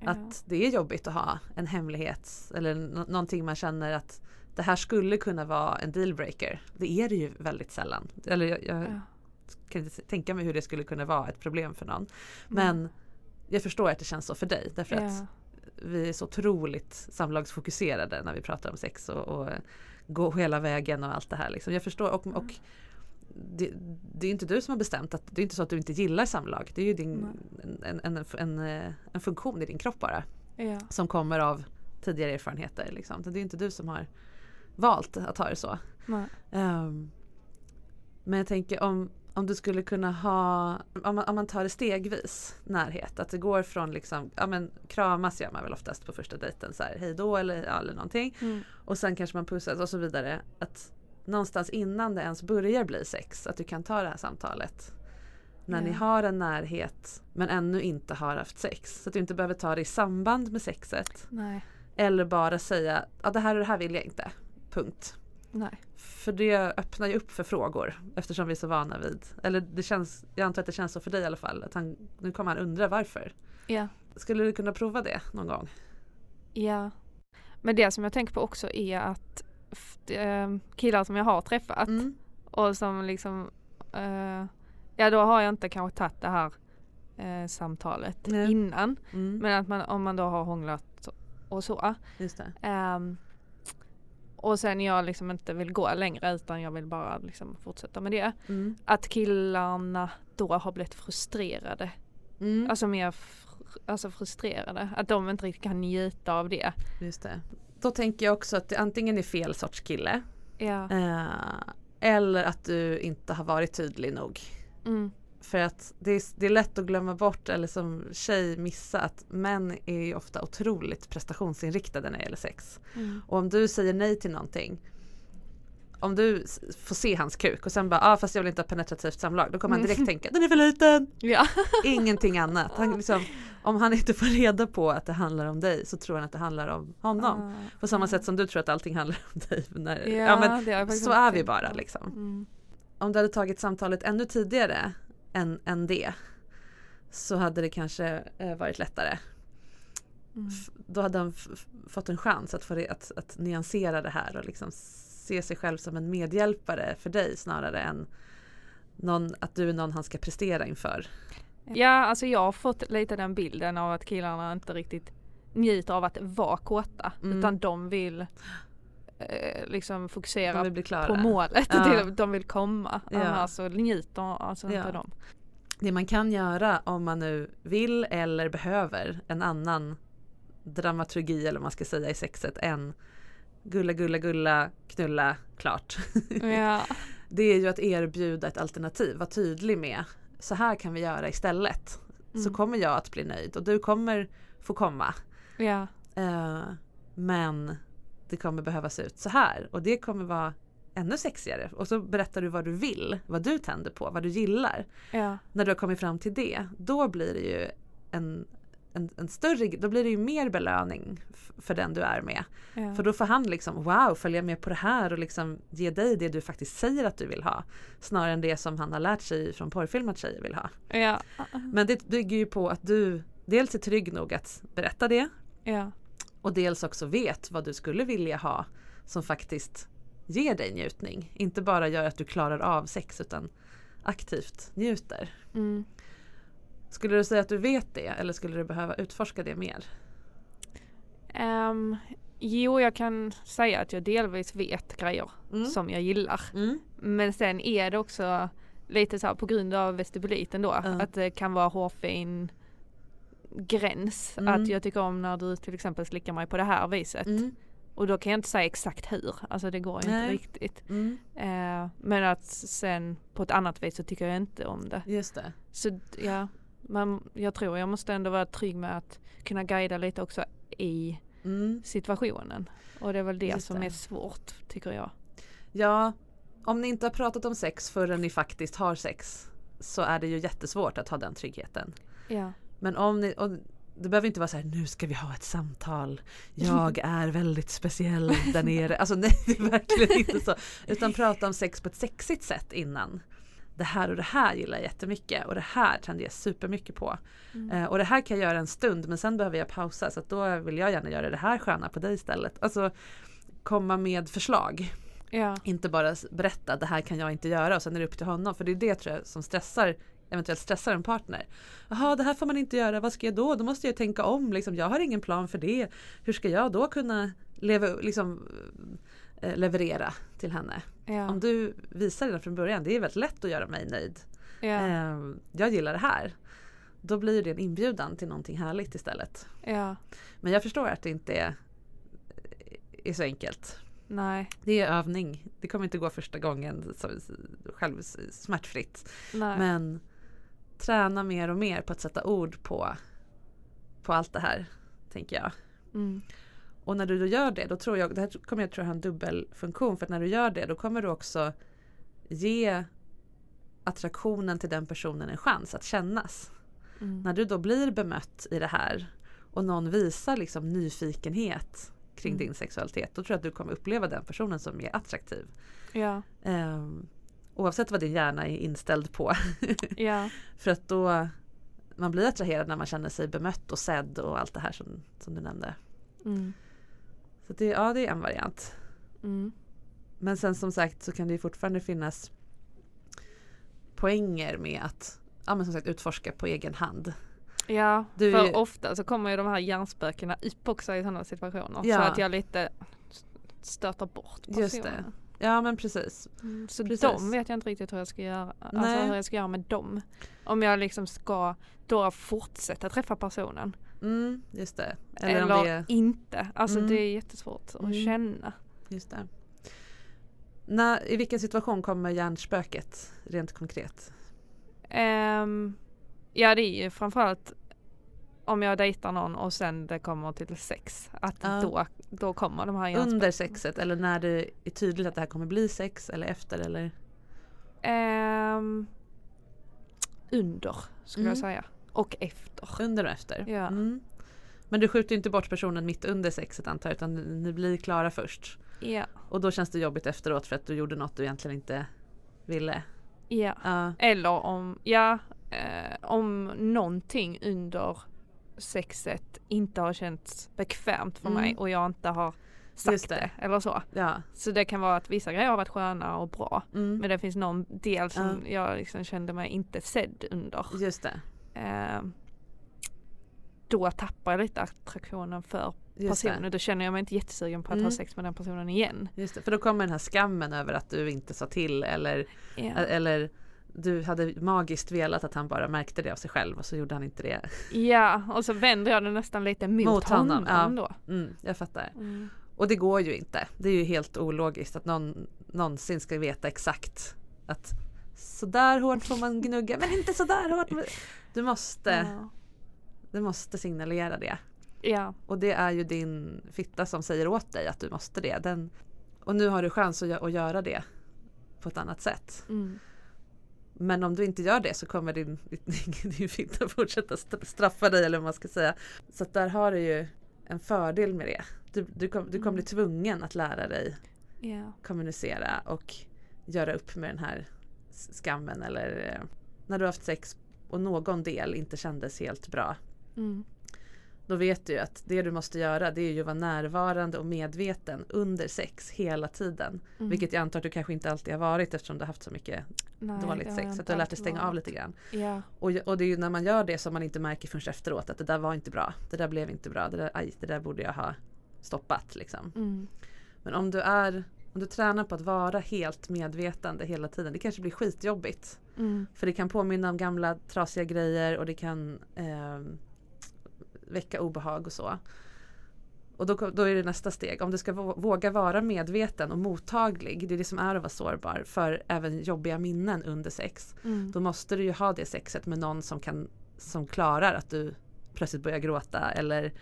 S3: Ja.
S2: Att det är jobbigt att ha en hemlighet eller nå- någonting man känner att det här skulle kunna vara en dealbreaker. Det är det ju väldigt sällan. Eller jag, jag
S3: Ja.
S2: kan inte tänka mig hur det skulle kunna vara ett problem för någon.
S3: Mm.
S2: Men jag förstår att det känns så för dig därför att
S3: Ja.
S2: vi är så otroligt samlagsfokuserade när vi pratar om sex och, och gå hela vägen och allt det här. Liksom. Jag förstår och, och det, det är inte du som har bestämt att det är inte så att du inte gillar samlag. Det är ju din, en, en, en, en, eh, en funktion i din kropp bara.
S3: Ja.
S2: Som kommer av tidigare erfarenheter. Liksom. Det är inte du som har valt att ha det så. Um, men jag tänker om, om du skulle kunna ha, om man, om man tar det stegvis, närhet. Att det går från liksom, ja men kramas gör man väl oftast på första dejten så här, hej då eller, ja, eller någonting.
S3: Mm.
S2: Och sen kanske man pussas och så vidare. Att någonstans innan det ens börjar bli sex, att du kan ta det här samtalet. När ni
S3: Ja.
S2: har en närhet men ännu inte har haft sex. Så att du inte behöver ta det i samband med sexet.
S3: Nej.
S2: Eller bara säga, ja det här och det här vill jag inte. Punkt.
S3: Nej.
S2: För det öppnar ju upp för frågor eftersom vi är så vana vid, eller det känns, jag antar att det känns så för dig i alla fall, att han, nu kommer han undra varför.
S3: Ja.
S2: Skulle du kunna prova det någon gång?
S3: Ja. Men det som jag tänker på också är att killar som jag har träffat
S2: Mm.
S3: och som liksom eh, Ja då har jag inte kanske tagit det här eh, samtalet
S2: Nej.
S3: innan.
S2: Mm.
S3: Men att man, om man då har hånglat och så. Ehm, och sen jag liksom inte vill gå längre utan jag vill bara liksom fortsätta med det.
S2: Mm.
S3: Att killarna då har blivit frustrerade.
S2: Mm.
S3: Alltså mer fr- alltså frustrerade. Att de inte riktigt kan njuta av det.
S2: Just det. Då tänker jag också att det antingen är fel sorts kille
S3: Ja.
S2: eh, eller att du inte har varit tydlig nog.
S3: Mm.
S2: För att det är, det är lätt att glömma bort eller som tjej missa att män är ju ofta otroligt prestationsinriktade när det gäller sex.
S3: Mm.
S2: Och om du säger nej till någonting om du får se hans kuk och sen bara ah, fast jag vill inte ha penetrativt samlag då kommer han direkt tänka den är för liten.
S3: Ja.
S2: Ingenting annat. Han liksom, om han inte får reda på att det handlar om dig så tror han att det handlar om honom.
S3: Ah.
S2: På samma sätt som du tror att allting handlar om dig. När,
S3: Ja,
S2: ja, men, så är vi bara liksom.
S3: Mm.
S2: Om du hade tagit samtalet ännu tidigare än, än det så hade det kanske eh, varit lättare.
S3: Mm.
S2: Då hade han fått en chans att, få att, att nyansera det här och liksom se sig själv som en medhjälpare för dig snarare än någon, att du är någon han ska prestera inför.
S3: Ja, alltså jag har fått lite den bilden av att killarna inte riktigt njuter av att vara kåta.
S2: Mm.
S3: Utan de vill eh, liksom fokusera
S2: vill
S3: på målet.
S2: Ja. *laughs*
S3: Till, de vill komma.
S2: Ja.
S3: Annars så njuter alltså
S2: Ja.
S3: inte de.
S2: Det man kan göra om man nu vill eller behöver en annan dramaturgi eller vad man ska säga i sexet än gulla gulla gulla knulla klart. *laughs*
S3: Ja.
S2: Det är ju att erbjuda ett alternativ, vara tydlig med så här kan vi göra istället. Så
S3: Mm.
S2: kommer jag att bli nöjd och du kommer få komma.
S3: ja.
S2: Eh, men det kommer behöva se ut så här och det kommer vara ännu sexigare. Och så berättar du vad du vill, vad du tänder på, vad du gillar.
S3: Ja.
S2: När du har kommit fram till det, då blir det ju en, en, en större, då blir det ju mer belöning för den du är med.
S3: Ja.
S2: För då får han liksom wow, följa med på det här och liksom ge dig det du faktiskt säger att du vill ha. Snarare än det som han har lärt sig från porrfilm att tjejer vill ha.
S3: ja.
S2: Men det bygger ju på att du dels är trygg nog att berätta det
S3: ja.
S2: och dels också vet vad du skulle vilja ha som faktiskt ger dig njutning. Inte bara gör att du klarar av sex utan aktivt njuter.
S3: Mm.
S2: Skulle du säga att du vet det eller skulle du behöva utforska det mer?
S3: Ehm, jo, jag kan säga att jag delvis vet grejer
S2: Mm.
S3: som jag gillar.
S2: Mm.
S3: Men sen är det också lite så här på grund av vestibuliten då.
S2: Ja.
S3: Att det kan vara hårfin gräns.
S2: Mm.
S3: Att jag tycker om när du till exempel slickar mig på det här viset.
S2: Mm.
S3: Och då kan jag inte säga exakt hur. Alltså det går ju inte riktigt.
S2: Mm.
S3: Eh, men att sen på ett annat vis så tycker jag inte om det.
S2: Just det.
S3: Så ja, man, jag tror jag måste ändå vara trygg med att kunna guida lite också i
S2: Mm.
S3: situationen. Och det är väl det
S2: Just
S3: som
S2: det.
S3: är svårt tycker jag.
S2: Ja, om ni inte har pratat om sex förrän ni faktiskt har sex så är det ju jättesvårt att ha den tryggheten.
S3: Ja.
S2: Men om ni, och det behöver inte vara så här, nu ska vi ha ett samtal. Jag *laughs* är väldigt speciell där nere. Alltså nej, det är verkligen inte så. Utan prata om sex på ett sexigt sätt innan. Det här och det här gillar jag jättemycket och det här tänder jag supermycket på. Eh, och det här kan jag göra en stund men sen behöver jag pausa så då vill jag gärna göra det här sköna på dig istället. Alltså komma med förslag.
S3: Ja.
S2: Inte bara berätta det här kan jag inte göra och sen är det upp till honom. För det är det tror jag som stressar eventuellt stressar en partner. Jaha det här får man inte göra, vad ska jag då? Då måste jag tänka om, liksom, jag har ingen plan för det. Hur ska jag då kunna leva, liksom, leverera till henne.
S3: Ja.
S2: Om du visar redan från början, det är väldigt lätt att göra mig nöjd.
S3: Ja.
S2: Eh, jag gillar det här. Då blir det en inbjudan till någonting härligt istället.
S3: ja.
S2: Men jag förstår att det inte är, är så enkelt.
S3: Nej.
S2: Det är övning. Det kommer inte gå första gången så, själv smärtfritt.
S3: Nej.
S2: Men träna mer och mer på att sätta ord på, på allt det här. Tänker jag.
S3: Mm.
S2: Och när du då gör det, då tror jag, det här kommer jag tror ha en dubbelfunktion. För att när du gör det, då kommer du också ge attraktionen till den personen en chans att kännas.
S3: Mm.
S2: När du då blir bemött i det här och någon visar liksom nyfikenhet kring
S3: Mm.
S2: din sexualitet, då tror jag att du kommer uppleva den personen som mer attraktiv.
S3: Ja.
S2: Ehm, oavsett vad din hjärna är inställd på. *laughs*
S3: Ja.
S2: För att då man blir attraherad när man känner sig bemött och sedd och allt det här som, som du nämnde.
S3: Mm.
S2: Så det, ja, det är en variant.
S3: Mm.
S2: Men sen som sagt så kan det ju fortfarande finnas poänger med att ja, men som sagt, utforska på egen hand.
S3: Ja,
S2: Du
S3: för ofta så kommer ju de här hjärnspökena upp också i sådana situationer. Så
S2: Ja.
S3: att jag lite stöter bort personen.
S2: Just det. Ja men precis.
S3: Mm, Så
S2: Precis.
S3: de vet jag inte riktigt hur jag ska göra. Alltså
S2: Nej.
S3: hur jag ska göra med dem. Om jag liksom ska då fortsätta träffa personen.
S2: Mm, just det. Eller,
S3: Eller,
S2: om det är,
S3: inte. Alltså
S2: Mm.
S3: det är jättesvårt att
S2: Mm.
S3: känna.
S2: just det. När, I vilken situation kommer hjärnspöket rent konkret?
S3: Ehm, ja det är ju framförallt om jag dejtar någon och sen det kommer till sex. Att
S2: Ja.
S3: då, då kommer de här hjärnspökena.
S2: Under sexet eller när det är tydligt att det här kommer bli sex eller efter eller?
S3: Ehm, under skulle
S2: Mm.
S3: jag säga. Och efter.
S2: Under och efter?
S3: Ja.
S2: Mm. Men du skjuter inte bort personen mitt under sexet antar jag utan ni blir klara först.
S3: Ja.
S2: Och då känns det jobbigt efteråt för att du gjorde något du egentligen inte ville.
S3: ja.
S2: Ja,
S3: Eller om, ja, eh, om någonting under sexet inte har känts bekvämt för
S2: Mm.
S3: mig och jag inte har sagt
S2: det.
S3: det. eller så.
S2: ja.
S3: Så det kan vara att vissa grejer har varit sköna och bra.
S2: Mm.
S3: Men det finns någon del som jag liksom kände mig inte sedd under.
S2: Just det.
S3: Eh, då tappar jag lite attraktionen för
S2: Just
S3: personen.
S2: det.
S3: Då känner jag mig inte jättesugen på att
S2: Mm.
S3: ha sex med den personen igen.
S2: Just det. För då kommer den här skammen över att du inte sa till eller,
S3: Ja.
S2: eller du hade magiskt velat att han bara märkte det av sig själv och så gjorde han inte det.
S3: ja, och så vänder jag det nästan lite mot,
S2: Mot honom,
S3: honom,
S2: ja.
S3: då.
S2: Mm, jag fattar.
S3: Mm.
S2: Och det går ju inte. Det är ju helt ologiskt att någon någonsin ska veta exakt att så där hårt får man gnugga men inte så där hårt. Du måste,
S3: Ja.
S2: du måste signalera det.
S3: ja.
S2: Och det är ju din fitta som säger åt dig att du måste det. Den, och nu har du chans att, att göra det på ett annat sätt.
S3: Mm.
S2: Men om du inte gör det så kommer din, *laughs* din, din fitta fortsätta st- straffa dig eller vad man ska säga. Så där har du ju en fördel med det. Du, du, kom, du kommer bli tvungen att lära dig
S3: Ja.
S2: kommunicera och göra upp med den här skammen eller eh, när du har haft sex och någon del inte kändes helt bra.
S3: Mm.
S2: Då vet du ju att det du måste göra det är ju att vara närvarande och medveten under sex hela tiden.
S3: Mm.
S2: Vilket jag antar att du kanske inte alltid har varit eftersom du har haft så mycket
S3: Nej,
S2: dåligt sex.
S3: jag
S2: Att du har lärt dig stänga av
S3: varit.
S2: lite grann.
S3: Ja.
S2: Och, och det är ju när man gör det som man inte märker förrän efteråt att det där var inte bra. Det där blev inte bra. Det där, aj, det där borde jag ha stoppat liksom.
S3: Mm.
S2: Men om du är om du tränar på att vara helt medvetande hela tiden. Det kanske blir skitjobbigt.
S3: Mm.
S2: För det kan påminna om gamla trasiga grejer och det kan eh, väcka obehag och så. Och då, då är det nästa steg. Om du ska vå- våga vara medveten och mottaglig, det är det som är att vara sårbar för även jobbiga minnen under sex.
S3: Mm.
S2: Då måste du ju ha det sexet med någon som, kan, som klarar att du plötsligt börjar gråta eller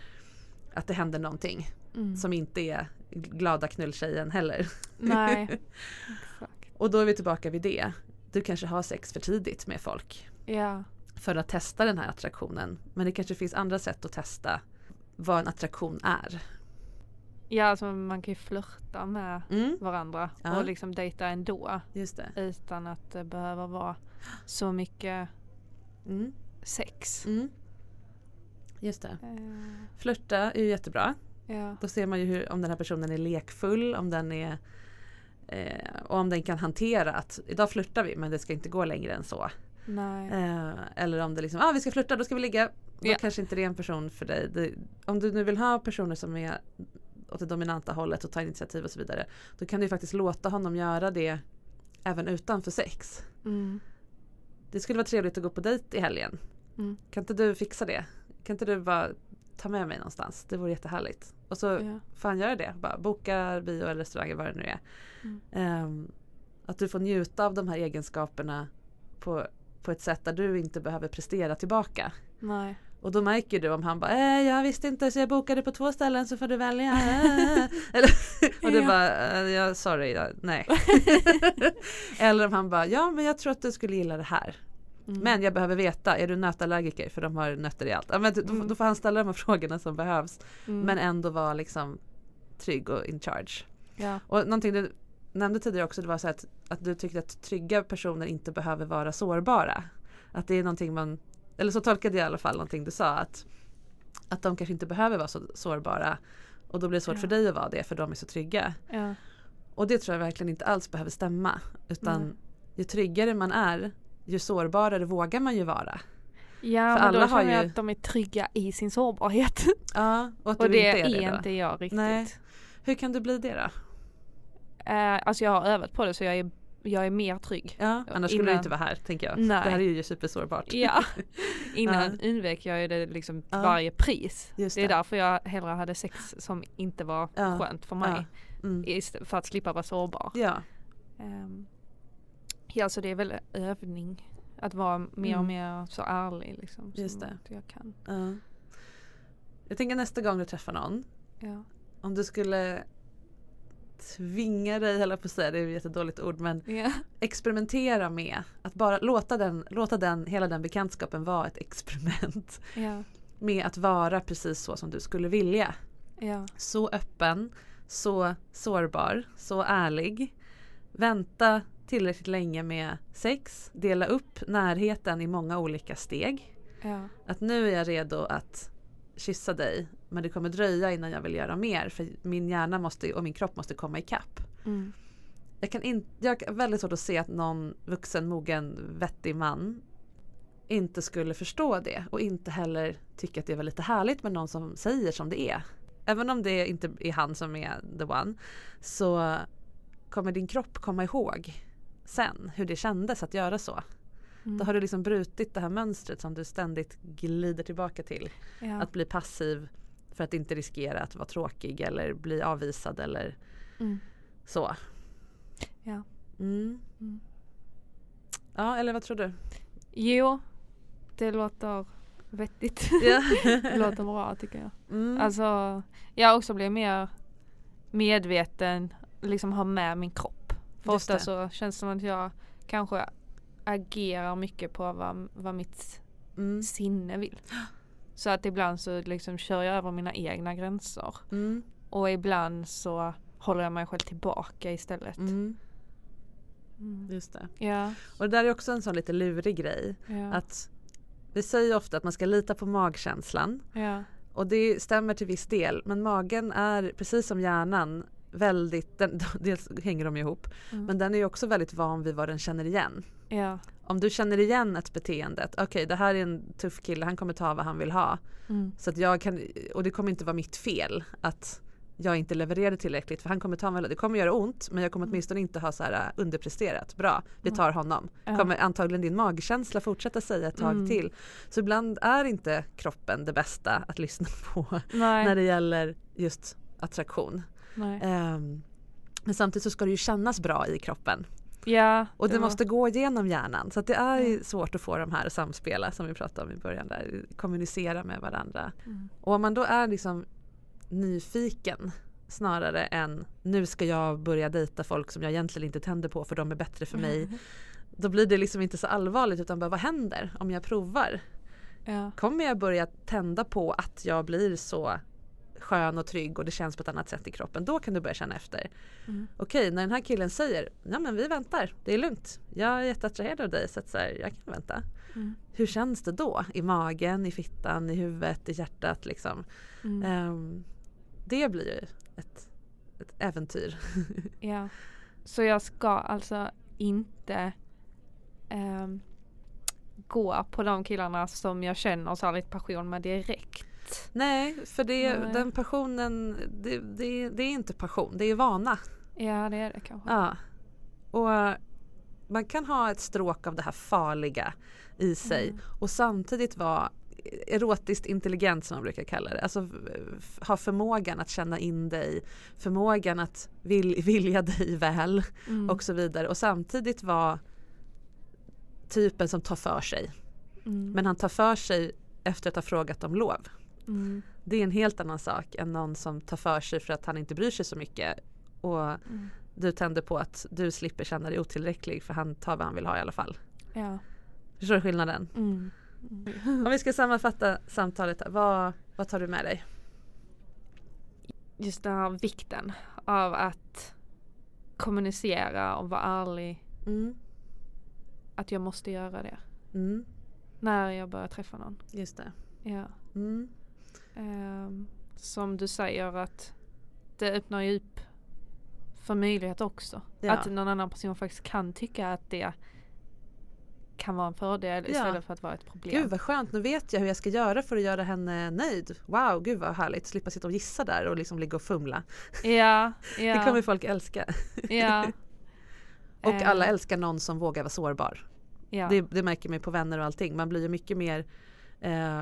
S2: att det händer någonting
S3: Mm.
S2: som inte är glada knulltjejen heller.
S3: Nej. *laughs* Exakt.
S2: Och då är vi tillbaka vid det. Du kanske har sex för tidigt med folk
S3: Ja.
S2: för att testa den här attraktionen. Men det kanske finns andra sätt att testa vad en attraktion är.
S3: Ja, alltså man kan ju flörta med
S2: Mm,
S3: varandra
S2: Ja.
S3: och liksom dejta ändå
S2: just det.
S3: utan att det behöver vara så mycket
S2: Mm,
S3: sex.
S2: mm. Just det.
S3: Eh,
S2: Flörta är ju jättebra.
S3: Ja.
S2: Då ser man ju hur, om den här personen är lekfull, om den är eh, och om den kan hantera att idag flörtar vi men det ska inte gå längre än så. Eh, eller om det liksom, ah, vi ska flirta, då ska vi ligga. Då
S3: Ja.
S2: kanske inte det är en person för dig. Det, om du nu vill ha personer som är åt det dominanta hållet och ta initiativ och så vidare. Då kan du faktiskt låta honom göra det även utanför sex.
S3: Mm.
S2: Det skulle vara trevligt att gå på dejt i helgen.
S3: Mm.
S2: Kan inte du fixa det? Kan inte du bara ta med mig någonstans? Det vore jättehärligt. Och så
S3: Ja.
S2: får han göra det. Bara boka bio eller restaurang eller vad det nu är.
S3: Mm.
S2: Ehm, att du får njuta av de här egenskaperna på, på ett sätt där du inte behöver prestera tillbaka.
S3: Nej.
S2: Och då märker du om han bara äh, jag visste inte så jag bokade på två ställen så får du välja. *laughs* *laughs* Eller, och du
S3: Ja.
S2: bara äh, ja, sorry, nej. *laughs* Eller om han bara ja men jag tror att du skulle gilla det här.
S3: Mm.
S2: Men jag behöver veta, är du nötallergiker? För de har nötter i allt. Ja, men då,
S3: Mm.
S2: då får han ställa de här *laughs* frågorna som behövs.
S3: Mm.
S2: Men ändå vara liksom trygg och in charge.
S3: ja.
S2: Och någonting du nämnde tidigare också det var så att, att du tyckte att trygga personer inte behöver vara sårbara. Att det är någonting man, eller så tolkade jag i alla fall någonting du sa att, att de kanske inte behöver vara så sårbara och då blir det svårt
S3: Ja.
S2: för dig att vara det för de är så trygga.
S3: Ja.
S2: Och det tror jag verkligen inte alls behöver stämma utan
S3: Nej.
S2: ju tryggare man är ju sårbarare vågar man ju vara.
S3: Ja,
S2: För
S3: men
S2: alla
S3: då
S2: har
S3: känner jag
S2: ju-
S3: att de är trygga i sin sårbarhet.
S2: Ja, och
S3: Och
S2: du
S3: det
S2: inte är
S3: är
S2: det då.
S3: inte jag riktigt.
S2: Nej. Hur kan du bli det då?
S3: Eh, alltså jag har övat på det så jag är, jag är mer trygg.
S2: Ja, annars skulle du
S3: Innan-
S2: inte vara här tänker jag.
S3: Nej.
S2: Det här är ju supersårbart.
S3: Ja, *laughs* innan undvek jag ju det liksom
S2: Ja.
S3: varje pris.
S2: Just
S3: Det är
S2: det.
S3: därför jag hellre hade sex som inte var
S2: Ja.
S3: skönt för mig.
S2: Mm.
S3: Ist- För att slippa vara sårbar.
S2: Ja,
S3: Um, ja, så det är väl övning. Att vara mer och
S2: Mm.
S3: mer så ärlig liksom.
S2: Just det.
S3: Jag kan.
S2: ja. Jag tänker nästa gång du träffar någon
S3: Ja.
S2: om du skulle tvinga dig, höll jag på att säga, det är ett jättedåligt ord, men
S3: Ja.
S2: experimentera med att bara låta den, låta den, hela den bekantskapen vara ett experiment
S3: Ja.
S2: med att vara precis så som du skulle vilja.
S3: Ja.
S2: Så öppen, så sårbar, så ärlig. Vänta tillräckligt länge med sex, dela upp närheten i många olika steg.
S3: Ja.
S2: Att nu är jag redo att kyssa dig men det kommer dröja innan jag vill göra mer för min hjärna måste, och min kropp måste komma ikapp.
S3: Mm.
S2: Jag, kan in, jag har väldigt svårt att se att någon vuxen, mogen, vettig man inte skulle förstå det och inte heller tycka att det var lite härligt med någon som säger som det är. Även om det inte är han som är the one så kommer din kropp komma ihåg sen hur det kändes att göra så.
S3: Mm.
S2: Då har du liksom brutit det här mönstret som du ständigt glider tillbaka till.
S3: Ja.
S2: Att bli passiv för att inte riskera att vara tråkig eller bli avvisad eller
S3: Mm.
S2: så.
S3: Ja.
S2: Mm.
S3: Mm.
S2: Ja, eller vad tror du?
S3: Jo, det låter vettigt. *laughs*
S2: Ja.
S3: det låter bra tycker jag.
S2: Mm.
S3: Alltså, jag också blir mer medveten, liksom ha med min kropp. För
S2: Just
S3: ofta
S2: det.
S3: så känns det som att jag kanske agerar mycket på vad, vad mitt
S2: Mm.
S3: sinne vill. Så att ibland så liksom kör jag över mina egna gränser.
S2: Mm.
S3: Och ibland så håller jag mig själv tillbaka istället.
S2: Mm.
S3: Mm.
S2: Just det.
S3: Ja,
S2: Och det där är också en sån lite lurig grej.
S3: ja,
S2: Att vi säger ofta att man ska lita på magkänslan.
S3: ja,
S2: Och det stämmer till viss del. Men magen är precis som hjärnan väldigt, den, *laughs* dels hänger de ihop.
S3: Mm.
S2: Men den är också väldigt van vid vad den känner igen.
S3: ja.
S2: Om du känner igen ett beteende, okej det här är en tuff kille, han kommer ta vad han vill ha.
S3: Mm.
S2: Så att jag kan, och det kommer inte vara mitt fel att jag inte levererade tillräckligt för han kommer ta mig, det kommer göra ont men jag kommer åtminstone inte ha så här äh, underpresterat. Bra, vi tar honom. Kommer antagligen din magkänsla fortsätta säga ett tag
S3: Mm.
S2: till. Så ibland är inte kroppen det bästa att lyssna *laughs* på
S3: Nej,
S2: när det gäller just attraktion. Ehm, men samtidigt så ska det ju kännas bra i kroppen.
S3: Ja,
S2: Och det
S3: var-
S2: måste gå igenom hjärnan. Så att det är
S3: Mm.
S2: svårt att få de här att samspela som vi pratade om i början. Där, kommunicera med varandra.
S3: Mm.
S2: Och om man då är liksom nyfiken snarare än nu ska jag börja dejta folk som jag egentligen inte tänder på för de är bättre för mig. *laughs* Då blir det liksom inte så allvarligt utan bara vad händer om jag provar?
S3: Ja,
S2: Kommer jag börja tända på att jag blir så skön och trygg och det känns på ett annat sätt i kroppen. Då kan du börja känna efter.
S3: Mm.
S2: Okej, när den här killen säger ja men vi väntar, det är lugnt. Jag är jätteattraherad av dig så att så här, jag kan vänta.
S3: Mm.
S2: Hur känns det då? I magen, i fittan, i huvudet, i hjärtat liksom.
S3: Mm.
S2: Ehm, det blir ju ett, ett äventyr. *laughs*
S3: Ja. Så jag ska alltså inte ehm, gå på de killarna som jag känner så lite passion med direkt.
S2: Nej, för det,
S4: Nej.
S2: den passionen, det, det, det är inte passion, det är vana.
S3: Ja det är det kanske.
S2: Ja. Och man kan ha ett stråk av det här farliga i sig
S3: Mm.
S2: och samtidigt vara erotiskt intelligent som man brukar kalla det. Alltså ha förmågan att känna in dig, förmågan att vil, vilja dig väl
S3: Mm.
S2: och så vidare och samtidigt vara typen som tar för sig.
S3: Mm.
S2: Men han tar för sig efter att ha frågat om lov.
S3: Mm.
S2: Det är en helt annan sak än någon som tar för sig för att han inte bryr sig så mycket och
S3: Mm.
S2: du tänder på att du slipper känna dig otillräcklig för han tar vad han vill ha i alla fall.
S3: Ja.
S2: Förstår du skillnaden?
S3: Mm.
S2: Om vi ska sammanfatta samtalet, vad, vad tar du med dig?
S3: Just den här vikten av att kommunicera och vara ärlig.
S2: Mm.
S3: Att jag måste göra det.
S2: Mm.
S3: När jag börjar träffa någon.
S2: Just det.
S3: Ja.
S2: Mm.
S3: Ehm, som du säger att det öppnar ju upp för möjlighet också.
S2: Ja.
S3: Att någon annan person faktiskt kan tycka att det kan vara en fördel
S2: Ja.
S3: istället för att vara ett problem.
S2: Gud vad skönt, nu vet jag hur jag ska göra för att göra henne nöjd. Wow, gud vad härligt, slippa sitta och gissa där och liksom ligga och fumla.
S3: Ja, *laughs* ja,
S2: Det kommer folk älska.
S3: ja. *laughs*
S2: Och alla älskar någon som vågar vara sårbar.
S3: ja.
S2: Det, det märker man ju på vänner och allting. Man blir ju mycket mer eh,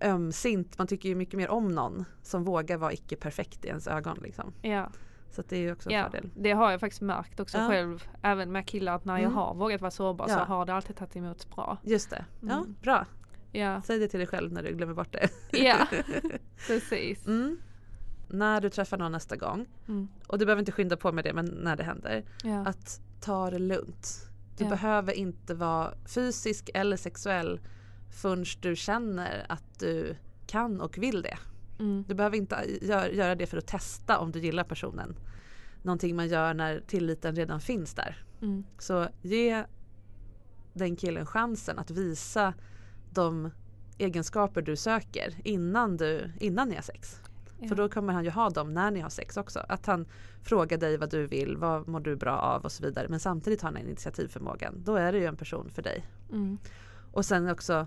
S2: ömsint. Man tycker ju mycket mer om någon som vågar vara icke perfekt i ens ögon. Liksom.
S3: ja.
S2: Så det är ju också en
S3: Ja,
S2: fördel.
S3: det har jag faktiskt märkt också
S2: Ja.
S3: själv. Även med killar att när jag
S2: Mm.
S3: har vågat vara sårbar så
S2: Ja.
S3: har det alltid tagit emot bra.
S2: Just det. Ja,
S3: Mm.
S2: bra.
S3: Ja,
S2: Säg det till dig själv när du glömmer bort det.
S3: ja. *laughs* precis.
S2: Mm. När du träffar någon nästa gång,
S3: Mm.
S2: och du behöver inte skynda på med det men när det händer,
S3: Ja.
S2: att ta det lugnt. Du
S3: Ja.
S2: behöver inte vara fysisk eller sexuell förrän du känner att du kan och vill det.
S3: Mm.
S2: Du behöver inte gö- göra det för att testa om du gillar personen. Någonting man gör när tilliten redan finns där.
S3: Mm.
S2: Så ge den killen chansen att visa de egenskaper du söker innan, du, innan ni har sex.
S3: Ja.
S2: För då kommer han ju ha dem när ni har sex också. Att han frågar dig vad du vill, vad mår du bra av och så vidare. Men samtidigt har han initiativförmågan. Då är det ju en person för dig.
S3: Mm.
S2: Och sen också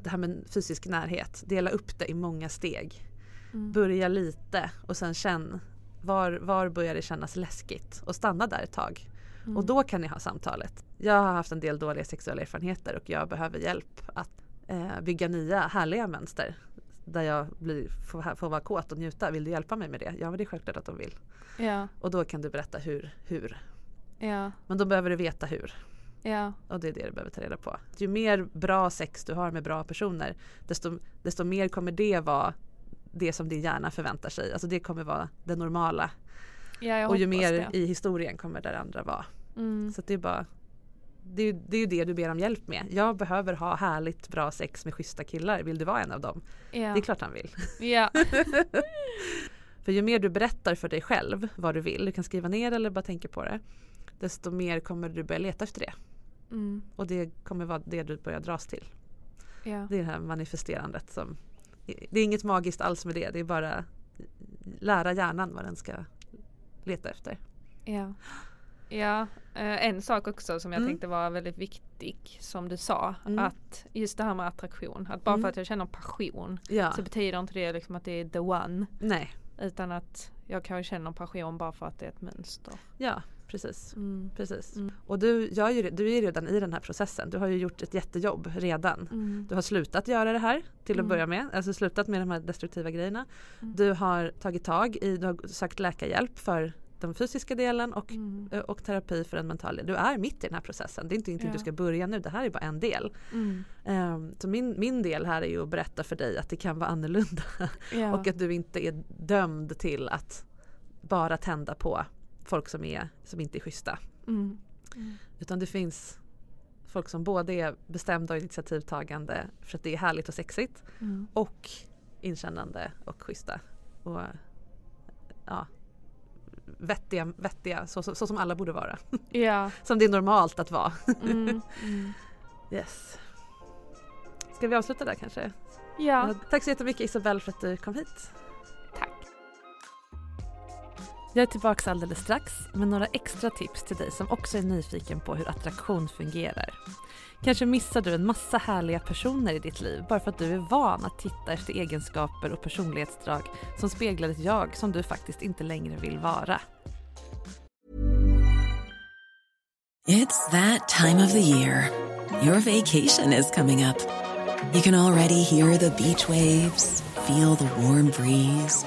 S2: det här med fysisk närhet. Dela upp det i många steg.
S3: Mm.
S2: Börja lite och sen känn var, var börjar det kännas läskigt och stanna där ett tag.
S3: Mm.
S2: Och då kan ni ha samtalet. Jag har haft en del dåliga sexuella erfarenheter och jag behöver hjälp att eh, bygga nya härliga mönster. Där jag blir, får, får vara kåt och njuta. Vill du hjälpa mig med det? Ja men det är självklart att de vill.
S3: Ja,
S2: Och då kan du berätta hur. hur.
S3: ja,
S2: Men då behöver du veta hur.
S3: Ja,
S2: Och det är det du behöver ta reda på. Ju mer bra sex du har med bra personer desto, desto mer kommer det vara det som din hjärna förväntar sig. Alltså det kommer vara det normala.
S3: ja
S2: och ju mer
S3: det.
S2: i historien kommer det andra vara.
S3: Mm.
S2: Så det är bara det är, ju- det är ju det du ber om hjälp med. Jag behöver ha härligt bra sex med schyssta killar. Vill du vara en av dem?
S3: Ja.
S2: Det är klart han vill.
S3: Ja. *laughs*
S2: För ju mer du berättar för dig själv vad du vill, du kan skriva ner eller bara tänka på det. Desto mer kommer du börja leta efter det.
S3: Mm.
S2: Och det kommer vara det du börjar dras till.
S3: Ja.
S2: Det är det här manifesterandet som Det är inget magiskt alls med det. Det är bara lära hjärnan vad den ska leta efter.
S3: Ja. Ja, eh, en sak också som jag
S2: Mm.
S3: tänkte var väldigt viktig som du sa.
S2: Mm.
S3: Att just det här med attraktion. Att bara
S2: Mm.
S3: för att jag känner passion
S2: Ja,
S3: så betyder inte det liksom att det är the one.
S2: nej.
S3: Utan att jag kan känna passion bara för att det är ett mönster.
S2: Ja, precis.
S3: Mm.
S2: precis.
S3: Mm.
S2: Och du, gör ju, du är ju redan i den här processen. Du har ju gjort ett jättejobb redan.
S3: Mm.
S2: Du har slutat göra det här till att
S3: Mm.
S2: börja med. Alltså slutat med de här destruktiva grejerna.
S3: Mm.
S2: Du har tagit tag i, du har sökt läkarhjälp för den fysiska delen och,
S3: Mm.
S2: och terapi för den mentala. Du är mitt i den här processen. Det är inte någonting
S3: Ja.
S2: du ska börja nu. Det här är bara en del. Ehm, så min, min del här är ju att berätta för dig att det kan vara annorlunda.
S3: Ja.
S2: Och att du inte är dömd till att bara tända på folk som, är, som inte är schyssta.
S3: Mm.
S2: Utan det finns folk som både är bestämda och initiativtagande för att det är härligt och sexigt
S3: Mm.
S2: och inkännande och schyssta. Och ja, vettiga, vettiga så, så, så som alla borde vara. *laughs*
S3: Ja.
S2: Som det är normalt att vara.
S3: Mm. *laughs* Mm.
S2: Yes. Ska vi avsluta där kanske?
S3: Ja.
S2: Tack så jättemycket Isabelle för att du kom hit. Jag är tillbaka alldeles strax med några extra tips till dig som också är nyfiken på hur attraktion fungerar. Kanske missar du en massa härliga personer i ditt liv bara för att du är van att titta efter egenskaper och personlighetsdrag som speglar ett jag som du faktiskt inte längre vill vara.
S5: It's that time of the year. Your vacation is coming up. You can already hear the beach waves, feel the warm breeze,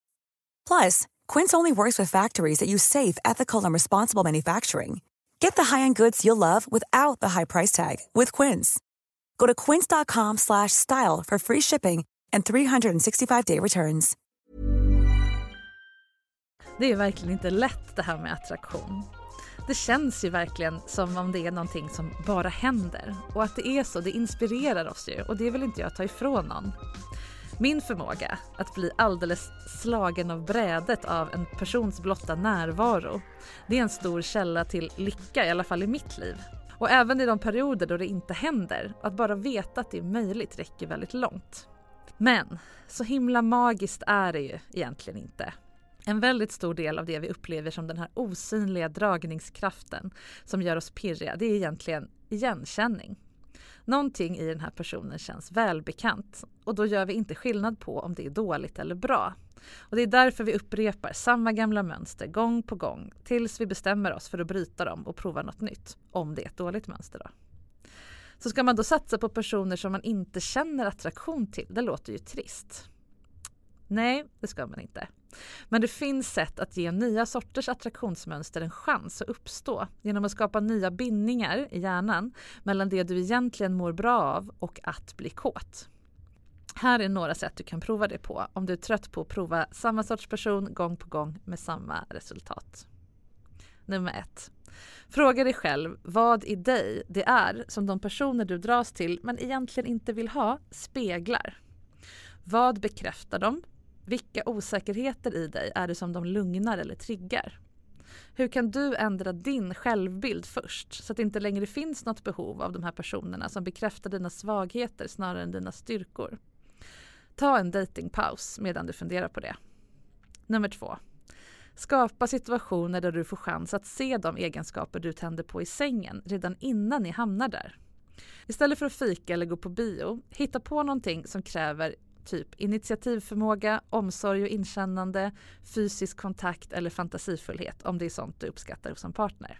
S6: Plus, Quince only works with factories that use safe, ethical, and responsible manufacturing. Get the high-end goods you'll love without the high price tag with Quince. Go to quince.com/style for free shipping and 365-day returns.
S2: Det är verkligen inte lätt det här med attraktion. Det känns ju verkligen som om det är någonting som bara händer. Och att det är så, det inspirerar oss ju och det vill inte jag ta ifrån någon. Min förmåga att bli alldeles slagen av brädet av en persons blotta närvaro, det är en stor källa till lycka, i alla fall i mitt liv. Och även i de perioder då det inte händer, att bara veta att det är möjligt räcker väldigt långt. Men så himla magiskt är det ju egentligen inte. En väldigt stor del av det vi upplever som den här osynliga dragningskraften som gör oss pirriga, det är egentligen igenkänning. Någonting i den här personen känns välbekant och då gör vi inte skillnad på om det är dåligt eller bra. Och Det är därför vi upprepar samma gamla mönster gång på gång tills vi bestämmer oss för att bryta dem och prova något nytt, om det är ett dåligt mönster. Då. Så ska man då satsa på personer som man inte känner attraktion till, det låter ju trist. Nej, det ska man inte. Men det finns sätt att ge nya sorters attraktionsmönster en chans att uppstå genom att skapa nya bindningar i hjärnan mellan det du egentligen mår bra av och att bli kåt. Här är några sätt du kan prova det på om du är trött på att prova samma sorts person gång på gång med samma resultat. Nummer ett. Fråga dig själv vad i dig det är som de personer du dras till men egentligen inte vill ha speglar. Vad bekräftar de? Vilka osäkerheter i dig är det som de lugnar eller triggar? Hur kan du ändra din självbild först så att det inte längre finns något behov av de här personerna som bekräftar dina svagheter snarare än dina styrkor? Ta en datingpaus medan du funderar på det. Nummer två. Skapa situationer där du får chans att se de egenskaper du tänder på i sängen redan innan ni hamnar där. Istället för att fika eller gå på bio, hitta på någonting som kräver Typ initiativförmåga, omsorg och inkännande, fysisk kontakt eller fantasifullhet om det är sånt du uppskattar hos en partner.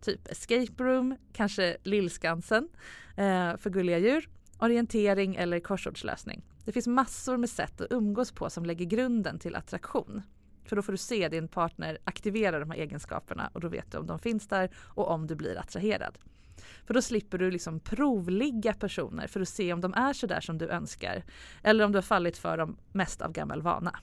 S2: Typ escape room, kanske Lillskansen eh, för gulliga djur, orientering eller korsordslösning. Det finns massor med sätt att umgås på som lägger grunden till attraktion. För då får du se din partner aktivera de här egenskaperna och då vet du om de finns där och om du blir attraherad. För då slipper du liksom provligga personer för att se om de är sådär som du önskar eller om du har fallit för dem mest av gammal vana.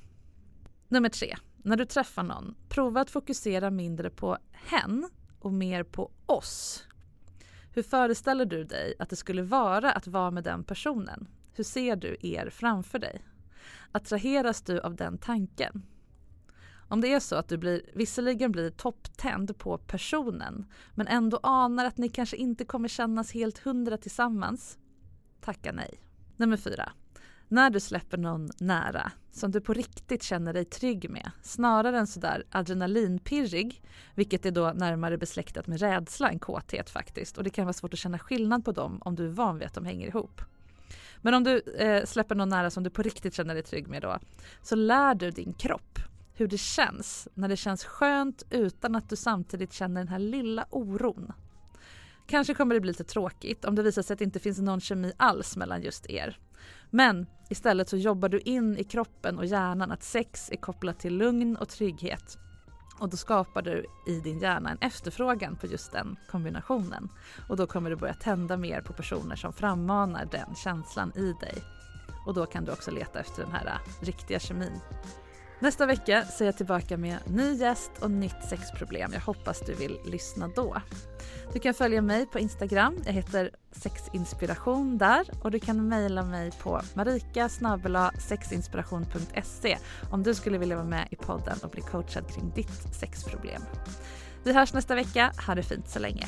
S2: Nummer tre. När du träffar någon, prova att fokusera mindre på hen och mer på oss. Hur föreställer du dig att det skulle vara att vara med den personen? Hur ser du er framför dig? Attraheras du av den tanken? Om det är så att du blir, visserligen blir topptänd på personen men ändå anar att ni kanske inte kommer kännas helt hundra tillsammans, tacka nej. Nummer fyra. När du släpper någon nära som du på riktigt känner dig trygg med snarare än sådär adrenalinpirrig vilket är då närmare besläktat med rädsla än kåthet faktiskt och det kan vara svårt att känna skillnad på dem om du är van vid att de hänger ihop. Men om du eh, släpper någon nära som du på riktigt känner dig trygg med då så lär du din kropp hur det känns när det känns skönt utan att du samtidigt känner den här lilla oron. Kanske kommer det bli lite tråkigt om det visar sig att det inte finns någon kemi alls mellan just er. Men istället så jobbar du in i kroppen och hjärnan att sex är kopplat till lugn och trygghet. Och då skapar du i din hjärna en efterfrågan på just den kombinationen. Och då kommer du börja tända mer på personer som frammanar den känslan i dig. Och då kan du också leta efter den här äh, riktiga kemin. Nästa vecka så är jag tillbaka med ny gäst och nytt sexproblem. Jag hoppas du vill lyssna då. Du kan följa mig på Instagram. Jag heter sexinspiration där och du kan mejla mig på marika sexinspiration.se om du skulle vilja vara med i podden och bli coachad kring ditt sexproblem. Vi hörs nästa vecka. Ha det fint så länge.